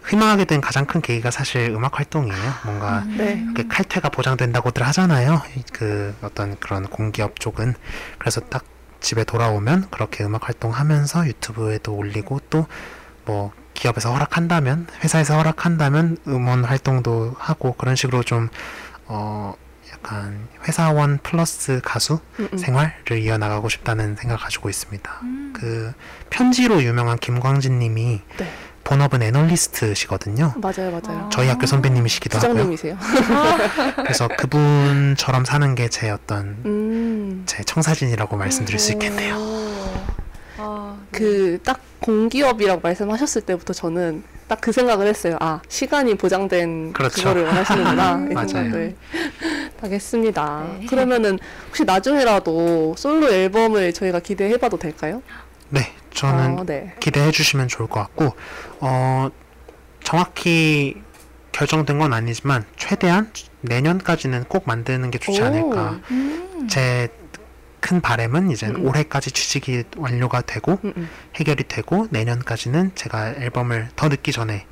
희망하게 된 가장 큰 계기가 사실 음악 활동이에요. 뭔가 네. 이렇게 칼퇴가 보장된다고들 하잖아요. 이- 그 어떤 그런 공기업 쪽은 그래서 딱 집에 돌아오면 그렇게 음악 활동하면서 유튜브에도 올리고 또 뭐 기업에서 허락한다면 회사에서 허락한다면 음원 활동도 하고 그런 식으로 좀 어 약간 회사원 플러스 가수 음, 음. 생활을 이어나가고 싶다는 생각을 가지고 있습니다. 음. 그 편지로 유명한 김광진 님이 네. 본업은 애널리스트시거든요. 맞아요, 맞아요. 저희 학교 선배님이시기도 하고요. 부장님이세요. 그래서 그분처럼 사는 게 제 어떤 음. 제 청사진이라고 말씀드릴 수 있겠네요. 아, 네. 그딱 공기업이라고 말씀하셨을 때부터 저는 딱 그 생각을 했어요. 아 시간이 보장된 그 그렇죠. 거를 원하시는구나 이 맞아요. 생각을 딱 했습니다. 네. 그러면은 혹시 나중에라도 솔로 앨범을 저희가 기대해봐도 될까요? 네, 저는 어, 네. 기대해 주시면 좋을 것 같고 어 정확히 결정된 건 아니지만 최대한 내년까지는 꼭 만드는 게 좋지 오. 않을까. 음. 제큰 바램은 이제 음. 올해까지 취직이 완료가 되고 음, 음. 해결이 되고 내년까지는 제가 앨범을 더 늦기 전에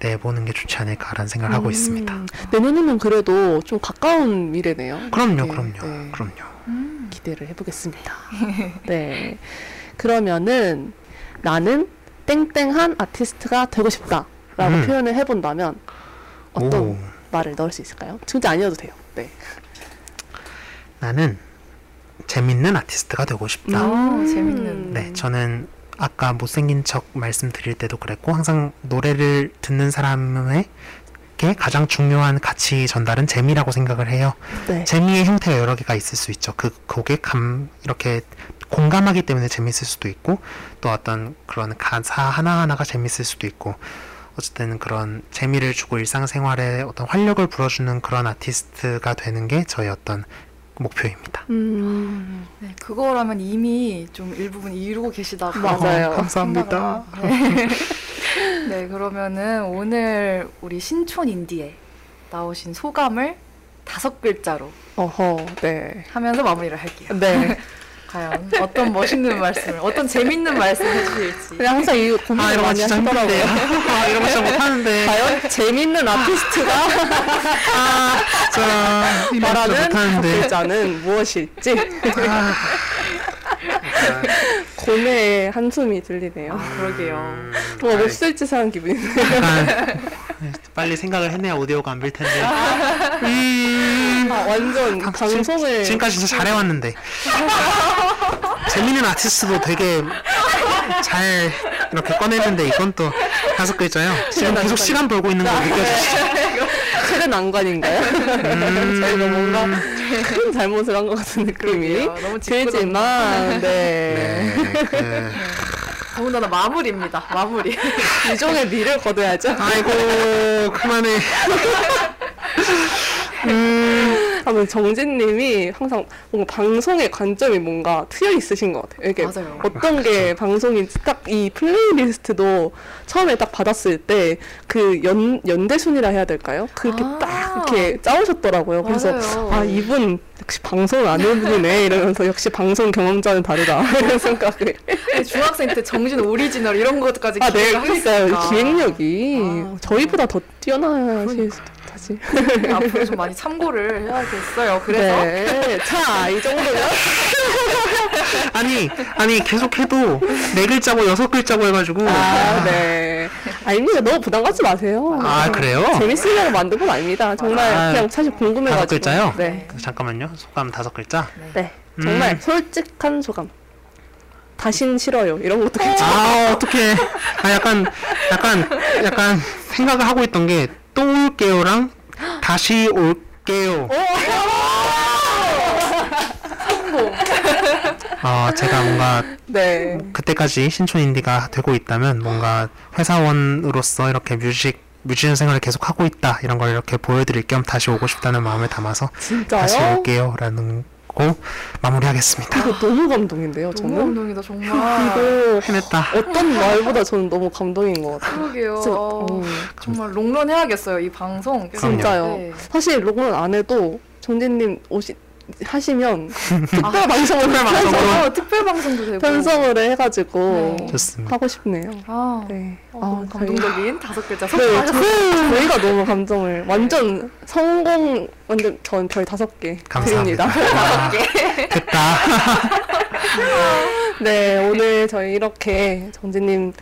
내보는 게 좋지 않을까라는 생각을 하고 음. 있습니다. 내년이면 그래도 좀 가까운 미래네요. 그럼요, 네, 그럼요, 네. 그럼요. 음. 기대를 해보겠습니다. 네. 그러면은 나는 땡땡한 아티스트가 되고 싶다라고 음. 표현을 해본다면 어떤 오, 말을 넣을 수 있을까요? 진짜 아니어도 돼요. 네. 나는 재밌는 아티스트가 되고 싶다. 아, 재밌는. 네, 저는 아까 못생긴 척 말씀드릴 때도 그랬고 항상 노래를 듣는 사람에게 가장 중요한 가치 전달은 재미라고 생각을 해요. 네. 재미의 형태가 여러 개가 있을 수 있죠. 그 곡에 감 이렇게 공감하기 때문에 재밌을 수도 있고 또 어떤 그런 가사 하나하나가 재밌을 수도 있고 어쨌든 그런 재미를 주고 일상생활에 어떤 활력을 불어주는 그런 아티스트가 되는 게 저의 어떤 목표입니다. 음. 네, 그거라면 이미 좀 일부분 이루고 계시다고 맞아요. 어, 감사합니다. 네. 네, 그러면은 오늘 우리 신촌 인디에 나오신 소감을 다섯 글자로 어허. 네. 하면서 마무리를 할게요. 네. 과연 어떤 멋있는 말씀을, 어떤 재밌는 말씀 해주실지. 그냥 항상 이 고민을 아 이런 많이 진짜 하시더라고요. 아 이런 거 진짜 못하는데. 과연 재밌는 아티스트가 거 말하는 첫 못하는데. 글자는 무엇일지 아, 고뇌의 한숨이 들리네요. 아, 그러게요. 뭔가 몹쓸 짓을 한 기분이네요. 약간 빨리 생각을 해내야 오디오가 안 빌 텐데. 음, 아, 완전 아, 방송을 지금까지 진짜 잘해왔는데. 재밌는 아티스트도 되게 잘 이렇게 꺼냈는데 이건 또 다섯 글자요. 지금 계속 시간 벌고 있는 거 느껴지시죠? 최대 난관인가요? 음. 저희가 뭔가 큰 잘못을 한 것 같은 느낌이. 너무 들지만 네. 네, 그, 더군다나 마무리입니다. 마무리. 유종의 미를 거둬야죠. 아이고 그만해. 음, 아무튼 정진님이 항상 뭔가 방송의 관점이 뭔가 트여 있으신 것 같아요. 이게 맞아요. 어떤 게 방송인지 딱 이 플레이리스트도 처음에 딱 받았을 때 그 연 연대순이라 해야 될까요? 그렇게 아. 딱 이렇게 짜오셨더라고요. 그래서 맞아요. 아 이분 역시 방송을 안 해본 분이네 이러면서 역시 방송 경험자는 다르다 이런 생각을 중학생 때 정신 오리지널 이런 것까지 아, 네. 하셨으니까. 기획력이 아, 저희보다 더 뛰어나실 수도 다시. 앞으로 좀 많이 참고를 해야겠어요. 그래서 네. 자, 이 정도면 아니 아니 계속 해도 네 글자고 여섯 글자고 해가지고 아, 네. 아닙니다. 너무 부담 갖지 마세요. 아, 그래요? 재밌으려고 만든 건 아닙니다. 정말 아, 그냥 사실 궁금해가지고. 다섯 글자요? 네. 잠깐만요 속감 다섯 글자 네. 정말 음. 솔직한 소감. 다신 싫어요. 이런 것도 괜찮아요. 아 어떡해 아 약간 약간 약간 생각을 하고 있던 게 또 올게요랑 다시 올게요 어 제가 뭔가 네. 그때까지 신촌 인디가 되고 있다면 뭔가 회사원으로서 이렇게 뮤직 뮤지션 생활을 계속 하고 있다 이런 걸 이렇게 보여드릴 겸 다시 오고 싶다는 마음을 담아서 진짜요? 다시 올게요라는 거 마무리하겠습니다. 이거 너무 감동인데요, 너무 저는. 감동이다 정말. 이거 해냈다. 어떤 말보다 저는 너무 감동인 것 같아요. 그러게요. 진짜, 어, 어. 정말 롱런 해야겠어요 이 방송. 그래서 진짜요. 네. 사실 로그는 안 해도 정진님 오시 하시면 특별 방송을 특별 편성, 방송으로. 어, 특별 방송도 되고. 편성을 해가지고 네. 좋습니다. 하고 싶네요. 아, 네. 어, 너무 아, 저희- 감동적인 다섯 글자 네, 성공하셨어요. 저- 저희가 너무 감동을 완전 성공 완전 전 별 다섯 개 감사합니다. 드립니다. 와, 됐다. 네 오늘 저희 이렇게 정진님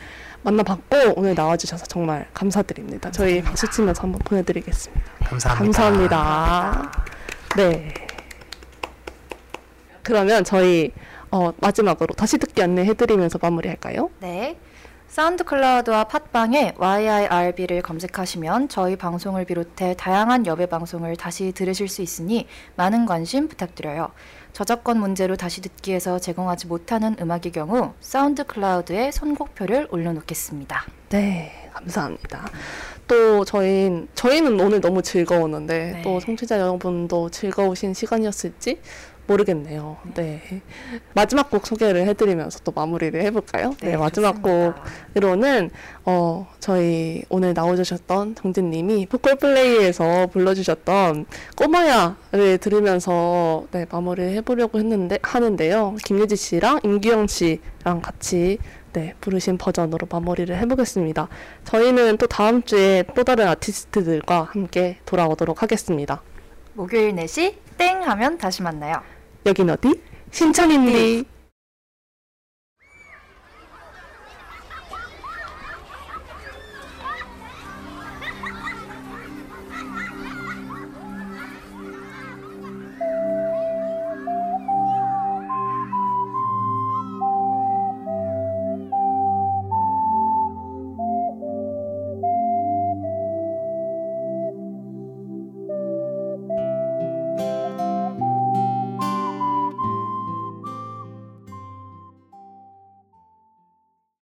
만나봤고 오늘 나와주셔서 정말 감사드립니다. 저희 박수 치면서 한번 보내드리겠습니다. 감사합니다. 감사합니다. 네. 그러면 저희 어, 마지막으로 다시 듣기 안내해드리면서 마무리할까요? 네. 사운드 클라우드와 팟빵에 YIRB를 검색하시면 저희 방송을 비롯해 다양한 여배 방송을 다시 들으실 수 있으니 많은 관심 부탁드려요. 저작권 문제로 다시 듣기에서 제공하지 못하는 음악의 경우 사운드 클라우드에 선곡표를 올려놓겠습니다. 네, 감사합니다. 또 저희 저희는 오늘 너무 즐거웠는데 네. 또 청취자 여러분도 즐거우신 시간이었을지 모르겠네요. 네. 마지막 곡 소개를 해드리면서 또 마무리를 해볼까요? 네, 마지막 좋습니다. 곡으로는 어 저희 오늘 나와주셨던 정진님이 보컬플레이에서 불러주셨던 꼬마야를 들으면서 네 마무리를 해보려고 했는데 하는데요. 김유지 씨랑 임규영 씨랑 같이 네, 부르신 버전으로 마무리를 해보겠습니다. 저희는 또 다음 주에 또 다른 아티스트들과 함께 돌아오도록 하겠습니다. 목요일 4시 땡 하면 다시 만나요. 여긴 어디? 신천인디.